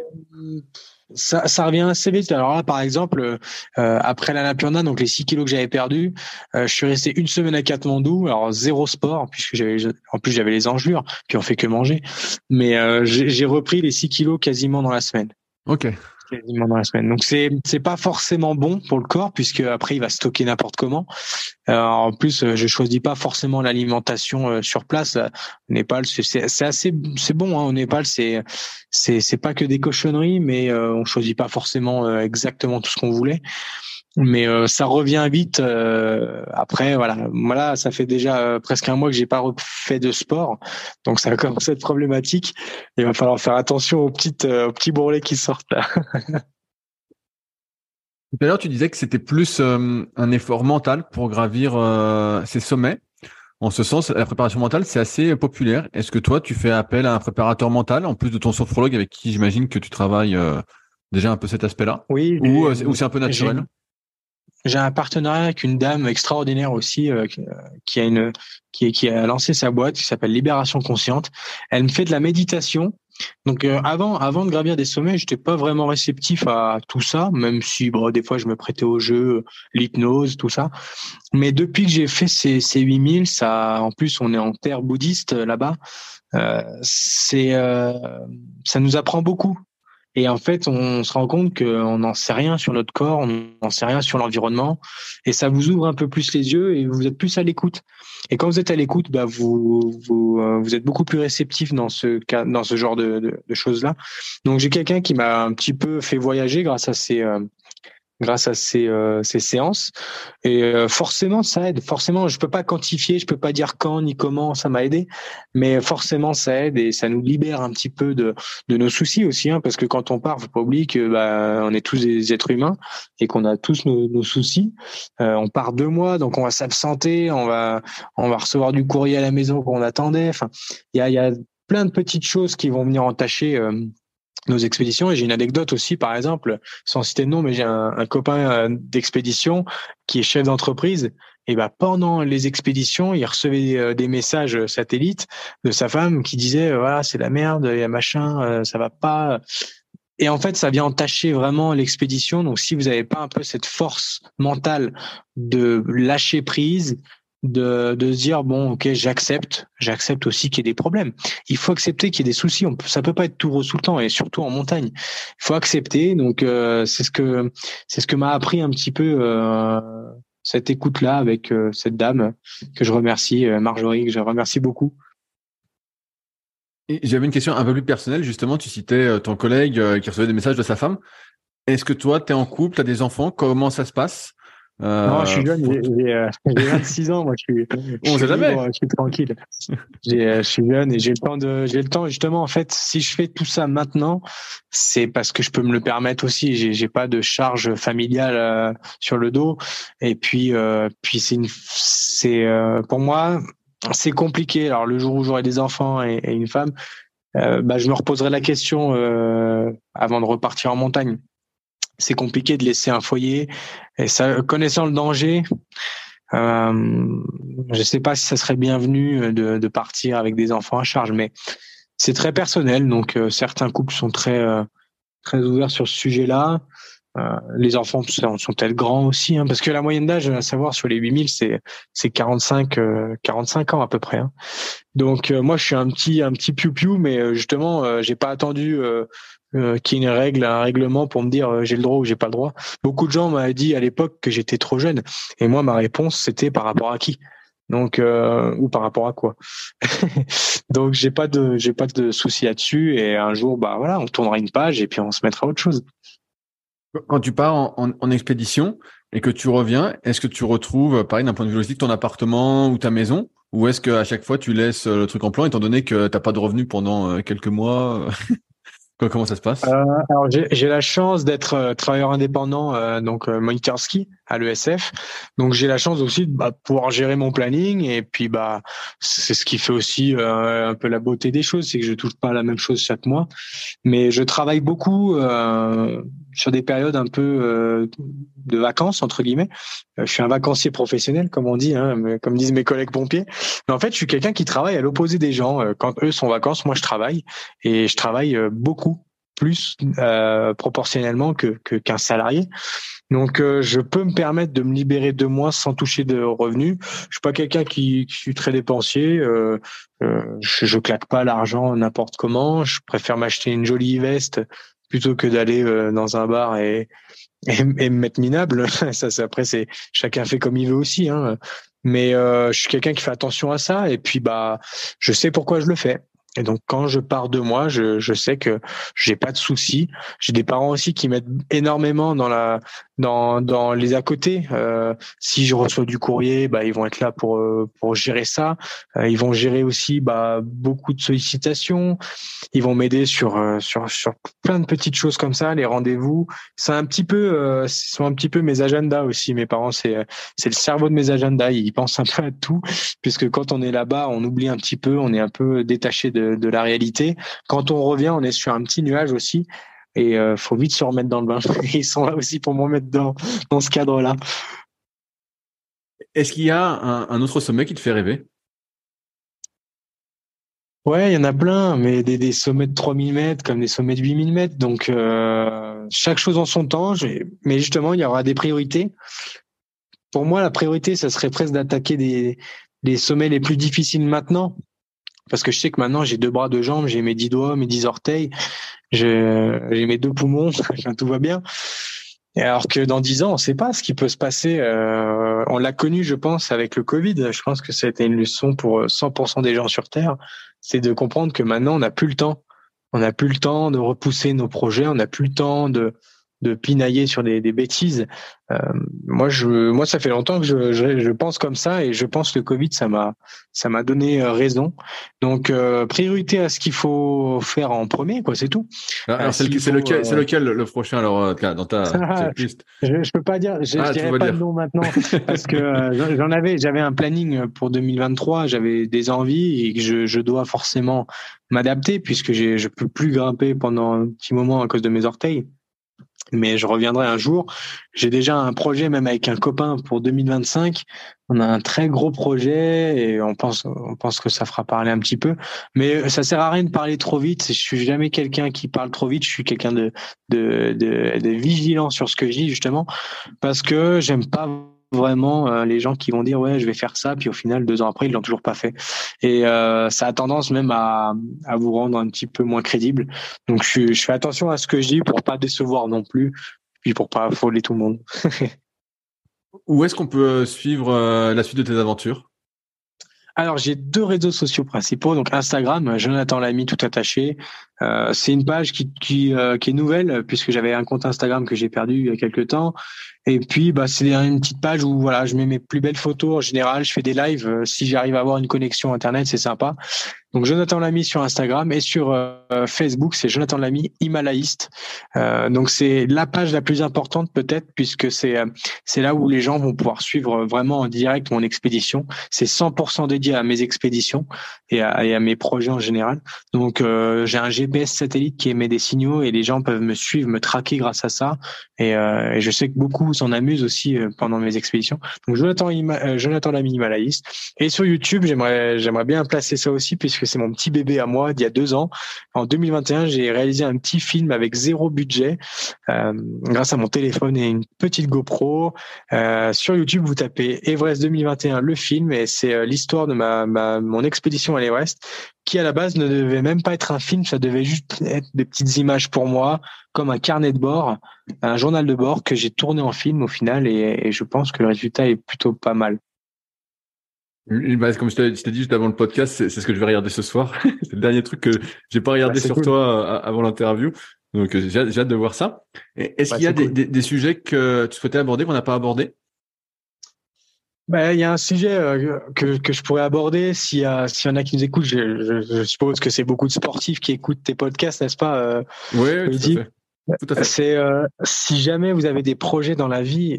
ça, ça revient assez vite. Alors là, par exemple, euh, après l'Annapurna, donc les 6 kilos que j'avais perdus, euh, je suis resté une semaine à Katmandou, alors zéro sport, puisque j'avais, en plus j'avais les engelures, puis on fait que manger. Mais euh, j'ai repris les 6 kilos quasiment dans la semaine. Ok quasiment dans la semaine. Donc c'est c'est pas forcément bon pour le corps puisque après il va stocker n'importe comment. Euh, en plus, euh, je choisis pas forcément l'alimentation euh, sur place. Au Népal, c'est assez c'est bon. Hein. Au Népal, c'est c'est c'est pas que des cochonneries, mais on choisit pas forcément exactement tout ce qu'on voulait mais euh, ça revient vite. Euh, après, voilà, voilà, ça fait déjà euh, presque un mois que j'ai pas refait de sport, donc ça commence à être problématique. Il va falloir faire attention aux petites, aux petits bourrelets qui sortent là. (laughs) Tout à l'heure, tu disais que c'était plus un effort mental pour gravir ces sommets. En ce sens, la préparation mentale, c'est assez populaire. Est-ce que toi, tu fais appel à un préparateur mental, en plus de ton sophrologue avec qui j'imagine que tu travailles déjà un peu cet aspect-là? Oui. Ou, ou c'est un peu naturel? J'ai un partenariat avec une dame extraordinaire aussi euh, qui a une qui, qui a lancé sa boîte qui s'appelle Libération Consciente. Elle me fait de la méditation. Donc euh, avant avant de gravir des sommets, j'étais pas vraiment réceptif à tout ça, même si bon, des fois je me prêtais au jeu, l'hypnose, tout ça. Mais depuis que j'ai fait ces ces 8000, ça en plus on est en terre bouddhiste euh, là-bas. Euh, c'est ça nous apprend beaucoup et en fait, on se rend compte qu'on n'en sait rien sur notre corps, on n'en sait rien sur l'environnement, et ça vous ouvre un peu plus les yeux et vous êtes plus à l'écoute. Et quand vous êtes à l'écoute, bah vous vous, euh, êtes beaucoup plus réceptif dans ce dans ce genre de choses là. Donc j'ai quelqu'un qui m'a un petit peu fait voyager grâce à ces euh, grâce à ces, euh, ces séances. Et euh, forcément, ça aide. Forcément, je peux pas quantifier, je peux pas dire quand ni comment ça m'a aidé, mais forcément, ça aide et ça nous libère un petit peu de, de nos soucis aussi, hein, parce que quand on part, faut pas oublier que bah, on est tous des êtres humains et qu'on a tous nos, nos soucis. Euh, on part deux mois, donc on va s'absenter, on va on va recevoir du courrier à la maison qu'on attendait. Enfin, il y a, y a plein de petites choses qui vont venir entacher nos expéditions. Et j'ai une anecdote aussi, par exemple, sans citer de nom, mais j'ai un, copain euh, d'expédition qui est chef d'entreprise. Et ben pendant les expéditions, il recevait euh, des messages satellites de sa femme qui disait euh, voilà c'est la merde, il y a machin, ça va pas. Et en fait, ça vient entacher vraiment l'expédition. Donc, si vous n'avez pas un peu cette force mentale de lâcher prise, de, de se dire bon ok j'accepte j'accepte aussi qu'il y ait des problèmes. Il faut accepter qu'il y ait des soucis. On peut, ça peut pas être tout rose tout le temps et surtout en montagne. Il faut accepter. Donc euh, c'est ce que c'est ce que m'a appris un petit peu euh, cette écoute là avec euh, cette dame que je remercie Marjorie que je remercie beaucoup. J'avais une question un peu plus personnelle. Justement, tu citais ton collègue qui recevait des messages de sa femme. Est-ce que toi, tu es en couple, tu as des enfants? Comment ça se passe? Euh, non, je suis jeune, j'ai 26 euh, (laughs) ans, moi je suis, On je, jamais. je suis tranquille. Euh, je suis jeune et j'ai le temps de, j'ai le temps justement. En fait, si je fais tout ça maintenant, c'est parce que je peux me le permettre aussi. J'ai, j'ai pas de charge familiale sur le dos. Et puis, puis c'est une, c'est pour moi, c'est compliqué. Alors le jour où j'aurai des enfants et, et une femme, bah, je me reposerai la question avant de repartir en montagne c'est compliqué de laisser un foyer. Et ça, connaissant le danger, euh, je ne sais pas si ça serait bienvenu de, de, partir avec des enfants à charge, mais c'est très personnel. Donc euh, certains couples sont très euh, très ouverts sur ce sujet-là. Euh, les enfants sont, sont-elles grands aussi hein, Parce que la moyenne d'âge, à savoir sur les 8000, c'est c'est 45 45 ans à peu près. Hein. Donc moi, je suis un petit un petit piou piou, mais justement, j'ai pas attendu euh, qu'il une règle, un règlement pour me dire euh, j'ai le droit ou j'ai pas le droit. Beaucoup de gens m'avaient dit à l'époque que j'étais trop jeune, et moi ma réponse c'était par rapport à qui? Donc euh, ou par rapport à quoi? (laughs) Donc j'ai pas de j'ai pas de souci là-dessus. Et un jour bah voilà on tournera une page et puis on se mettra à autre chose. Quand tu pars en, expédition et que tu reviens est-ce que tu retrouves pareil d'un point de vue logistique ton appartement ou ta maison? Ou est-ce qu'à chaque fois tu laisses le truc en plan étant donné que t'as pas de revenus pendant quelques mois? (laughs) Comment ça se passe? Euh, Alors j'ai la chance d'être euh, travailleur indépendant, euh, donc euh, moniteur ski à l'ESF. Donc j'ai la chance aussi de bah, pouvoir gérer mon planning et puis bah c'est ce qui fait aussi euh, un peu la beauté des choses, c'est que je touche pas la même chose chaque mois, mais je travaille beaucoup sur des périodes un peu de vacances entre guillemets. je suis un vacancier professionnel comme on dit, hein, comme disent mes collègues pompiers. Mais en fait je suis quelqu'un qui travaille à l'opposé des gens. Quand eux sont vacances, moi je travaille et je travaille beaucoup plus euh, proportionnellement que qu'un salarié. Donc euh, je peux me permettre de me libérer de moi sans toucher de revenus. Je suis pas quelqu'un qui, qui suis très dépensier. Euh, euh, je, je claque pas l'argent n'importe comment. Je préfère m'acheter une jolie veste plutôt que d'aller euh, dans un bar et, me mettre minable. (laughs) ça, après chacun fait comme il veut aussi. Hein. Mais euh, je suis quelqu'un qui fait attention à ça et puis bah je sais pourquoi je le fais. Et donc quand je pars de moi, je, je sais que j'ai pas de soucis. J'ai des parents aussi qui m'aident énormément dans la dans dans les à côté. Euh, si je reçois du courrier, bah ils vont être là pour euh, pour gérer ça. Euh, ils vont gérer aussi bah beaucoup de sollicitations. Ils vont m'aider sur euh, sur sur plein de petites choses comme ça, les rendez-vous. C'est un petit peu euh, ce sont un petit peu mes agendas aussi. Mes parents c'est c'est le cerveau de mes agendas. Ils pensent un peu à tout puisque quand on est là-bas, on oublie un petit peu, on est un peu détaché de de, la réalité. Quand on revient, on est sur un petit nuage aussi. Et euh, faut vite se remettre dans le bain. (laughs) Ils sont là aussi pour me mettre dans, dans ce cadre-là. Est-ce qu'il y a un, autre sommet qui te fait rêver? Ouais, il y en a plein, mais des, des, sommets de 3000 mètres comme des sommets de 8000 mètres. Donc, euh, chaque chose en son temps. Mais justement, il y aura des priorités. Pour moi, la priorité, ça serait presque d'attaquer des, des sommets les plus difficiles maintenant parce que je sais que maintenant j'ai deux bras, deux jambes, j'ai mes dix doigts, mes dix orteils, j'ai mes deux poumons, (laughs) tout va bien. Alors que dans dix ans, on ne sait pas ce qui peut se passer. Euh, on l'a connu, je pense, avec le Covid. Je pense que ça a été une leçon pour 100% des gens sur Terre. C'est de comprendre que maintenant, on n'a plus le temps. On n'a plus le temps de repousser nos projets. On n'a plus le temps de de pinailler sur des, des bêtises. Euh, moi, je, moi, ça fait longtemps que je, je, je, pense comme ça et je pense que le Covid, ça m'a, ça m'a donné euh, raison. Donc, euh, priorité à ce qu'il faut faire en premier, quoi, c'est tout. Ah, alors, c'est, lequel, c'est lequel le prochain alors dans ta (laughs) liste? Je, je peux pas dire, je, ah, dirais pas le nom maintenant parce que j'en avais, j'avais un planning pour 2023, j'avais des envies et que je, je dois forcément m'adapter puisque j'ai, je peux plus grimper pendant un petit moment à cause de mes orteils mais je reviendrai un jour. J'ai déjà un projet même avec un copain pour 2025. On a un très gros projet et on pense que ça fera parler un petit peu, mais ça sert à rien de parler trop vite. Je suis jamais quelqu'un qui parle trop vite. Je suis quelqu'un de, de de, de vigilant sur ce que je dis justement parce que j'aime pas vraiment euh, les gens qui vont dire ouais je vais faire ça puis au final deux ans après ils l'ont toujours pas fait. Et euh, ça a tendance même à, vous rendre un petit peu moins crédible. Donc je, fais attention à ce que je dis pour pas décevoir non plus puis pour pas affoler tout le monde. (laughs) Où est-ce qu'on peut suivre euh, la suite de tes aventures? Alors, j'ai deux réseaux sociaux principaux. Donc, Instagram, Jonathan Lamy, tout attaché. Euh, c'est une page qui, qui, euh, qui, est nouvelle puisque j'avais un compte Instagram que j'ai perdu il y a quelques temps. Et puis, bah, c'est une petite page où voilà, je mets mes plus belles photos. En général, je fais des lives. Euh, si j'arrive à avoir une connexion Internet, c'est sympa. Donc, Jonathan Lamy sur Instagram et sur Facebook, c'est Jonathan Lamy Himalaïste. Euh, donc, c'est la page la plus importante peut-être puisque c'est c'est là où les gens vont pouvoir suivre vraiment en direct mon expédition. C'est 100% dédié à mes expéditions et à, mes projets en général. Donc, j'ai un GPS satellite qui émet des signaux et les gens peuvent me suivre, me traquer grâce à ça. Et, je sais que beaucoup s'en amuse aussi euh, pendant mes expéditions. Donc Jonathan, euh, Jonathan la minimaliste. Et sur YouTube, j'aimerais j'aimerais bien placer ça aussi puisque c'est mon petit bébé à moi d'il y a deux ans. 2021, j'ai réalisé un petit film avec zéro budget euh, grâce à mon téléphone et une petite GoPro. Euh, sur YouTube, vous tapez Everest 2021 le film et c'est l'histoire de ma, ma mon expédition à l'Everest qui à la base ne devait même pas être un film, ça devait juste être des petites images pour moi, comme un carnet de bord, un journal de bord que j'ai tourné en film au final, et, je pense que le résultat est plutôt pas mal. Bah, comme je t'ai dit juste avant le podcast, c'est ce que je vais regarder ce soir. (laughs) c'est le dernier truc que j'ai pas regardé bah, sur toi euh, avant l'interview. Donc euh, j'ai hâte de voir ça. Est-ce bah, qu'il y a des, des, sujets que tu souhaitais aborder qu'on n'a pas abordé? Ben, il y a un sujet euh, que, que je pourrais aborder s'il y, a, s'il y en a qui nous écoutent. Je, je, suppose que c'est beaucoup de sportifs qui écoutent tes podcasts, n'est-ce pas euh, Oui, tout à fait. Tout à fait. C'est euh, si jamais vous avez des projets dans la vie.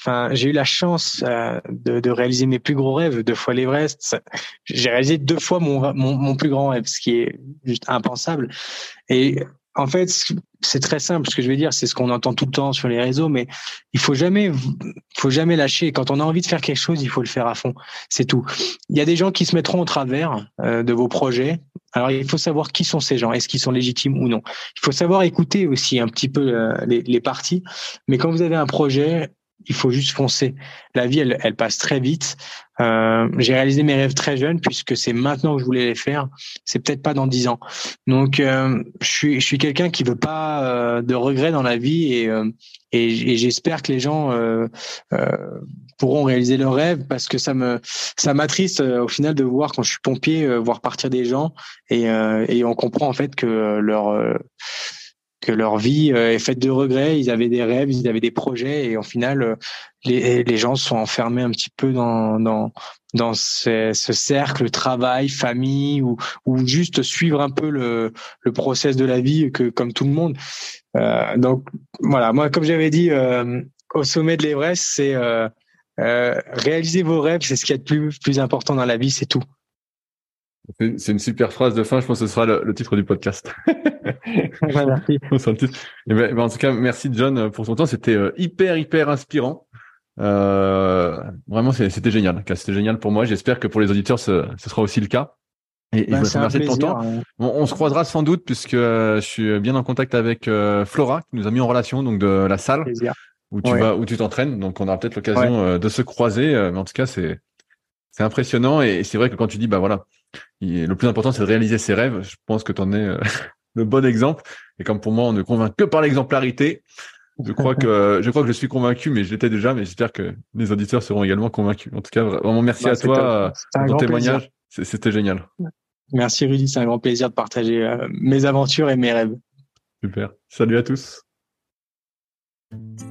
Enfin, j'ai eu la chance de, de, réaliser mes plus gros rêves, deux fois l'Everest. J'ai réalisé deux fois mon, mon, mon plus grand rêve, ce qui est juste impensable. Et en fait, c'est très simple. Ce que je vais dire, c'est ce qu'on entend tout le temps sur les réseaux, mais il faut jamais, faut jamais lâcher. Quand on a envie de faire quelque chose, il faut le faire à fond. C'est tout. Il y a des gens qui se mettront au travers euh, de vos projets. Alors, il faut savoir qui sont ces gens. Est-ce qu'ils sont légitimes ou non? Il faut savoir écouter aussi un petit peu euh, les, les parties. Mais quand vous avez un projet, il faut juste foncer. La vie, elle, elle passe très vite. Euh, j'ai réalisé mes rêves très jeune puisque c'est maintenant que je voulais les faire. C'est peut-être pas dans dix ans. Donc, euh, je suis, je suis quelqu'un qui veut pas euh, de regrets dans la vie et, euh, et, j'espère que les gens euh, pourront réaliser leurs rêves parce que ça me, ça m'attriste au final de voir quand je suis pompier voir partir des gens et, et on comprend en fait que leur que leur vie euh, est faite de regrets. Ils avaient des rêves, ils avaient des projets, et au final, euh, les, les gens sont enfermés un petit peu dans dans dans ce, ce cercle travail, famille, ou ou juste suivre un peu le le process de la vie que comme tout le monde. Euh, donc voilà, moi comme j'avais dit euh, au sommet de l'Everest, c'est euh, réaliser vos rêves, c'est ce qui est le plus plus important dans la vie, c'est tout. C'est une super phrase de fin. Je pense que ce sera le, titre du podcast. (laughs) merci. (laughs) Eh ben, ben, en tout cas, merci John pour ton temps. C'était euh, hyper hyper inspirant. Euh, vraiment, c'était génial. C'était génial pour moi. J'espère que pour les auditeurs, ce, sera aussi le cas. Et, ben, vous remercie de ton temps. Hein. On, se croisera sans doute puisque euh, je suis bien en contact avec Flora qui nous a mis en relation donc de la salle où tu vas où tu t'entraînes. Donc on aura peut-être l'occasion de se croiser. mais en tout cas, c'est c'est impressionnant et c'est vrai que quand tu dis bah voilà le plus important, c'est de réaliser ses rêves. Je pense que tu en es euh, (laughs) le bon exemple. Et comme pour moi, on ne convainc que par l'exemplarité, je crois que je crois que je suis convaincu, mais je l'étais déjà. Mais j'espère que les auditeurs seront également convaincus. En tout cas, vraiment merci bah, à toi pour ton témoignage. C'était génial. Merci Rudy, c'est un grand plaisir de partager euh, mes aventures et mes rêves. Super. Salut à tous.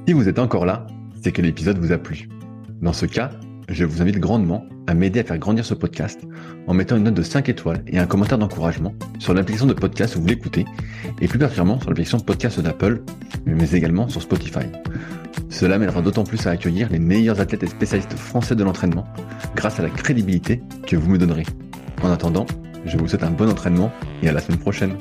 Si vous êtes encore là, c'est que l'épisode vous a plu. Dans ce cas, je vous invite grandement à m'aider à faire grandir ce podcast en mettant une note de 5 étoiles et un commentaire d'encouragement sur l'application de podcast où vous l'écoutez et plus particulièrement sur l'application podcast d'Apple, mais également sur Spotify. Cela m'aidera d'autant plus à accueillir les meilleurs athlètes et spécialistes français de l'entraînement grâce à la crédibilité que vous me donnerez. En attendant, je vous souhaite un bon entraînement et à la semaine prochaine.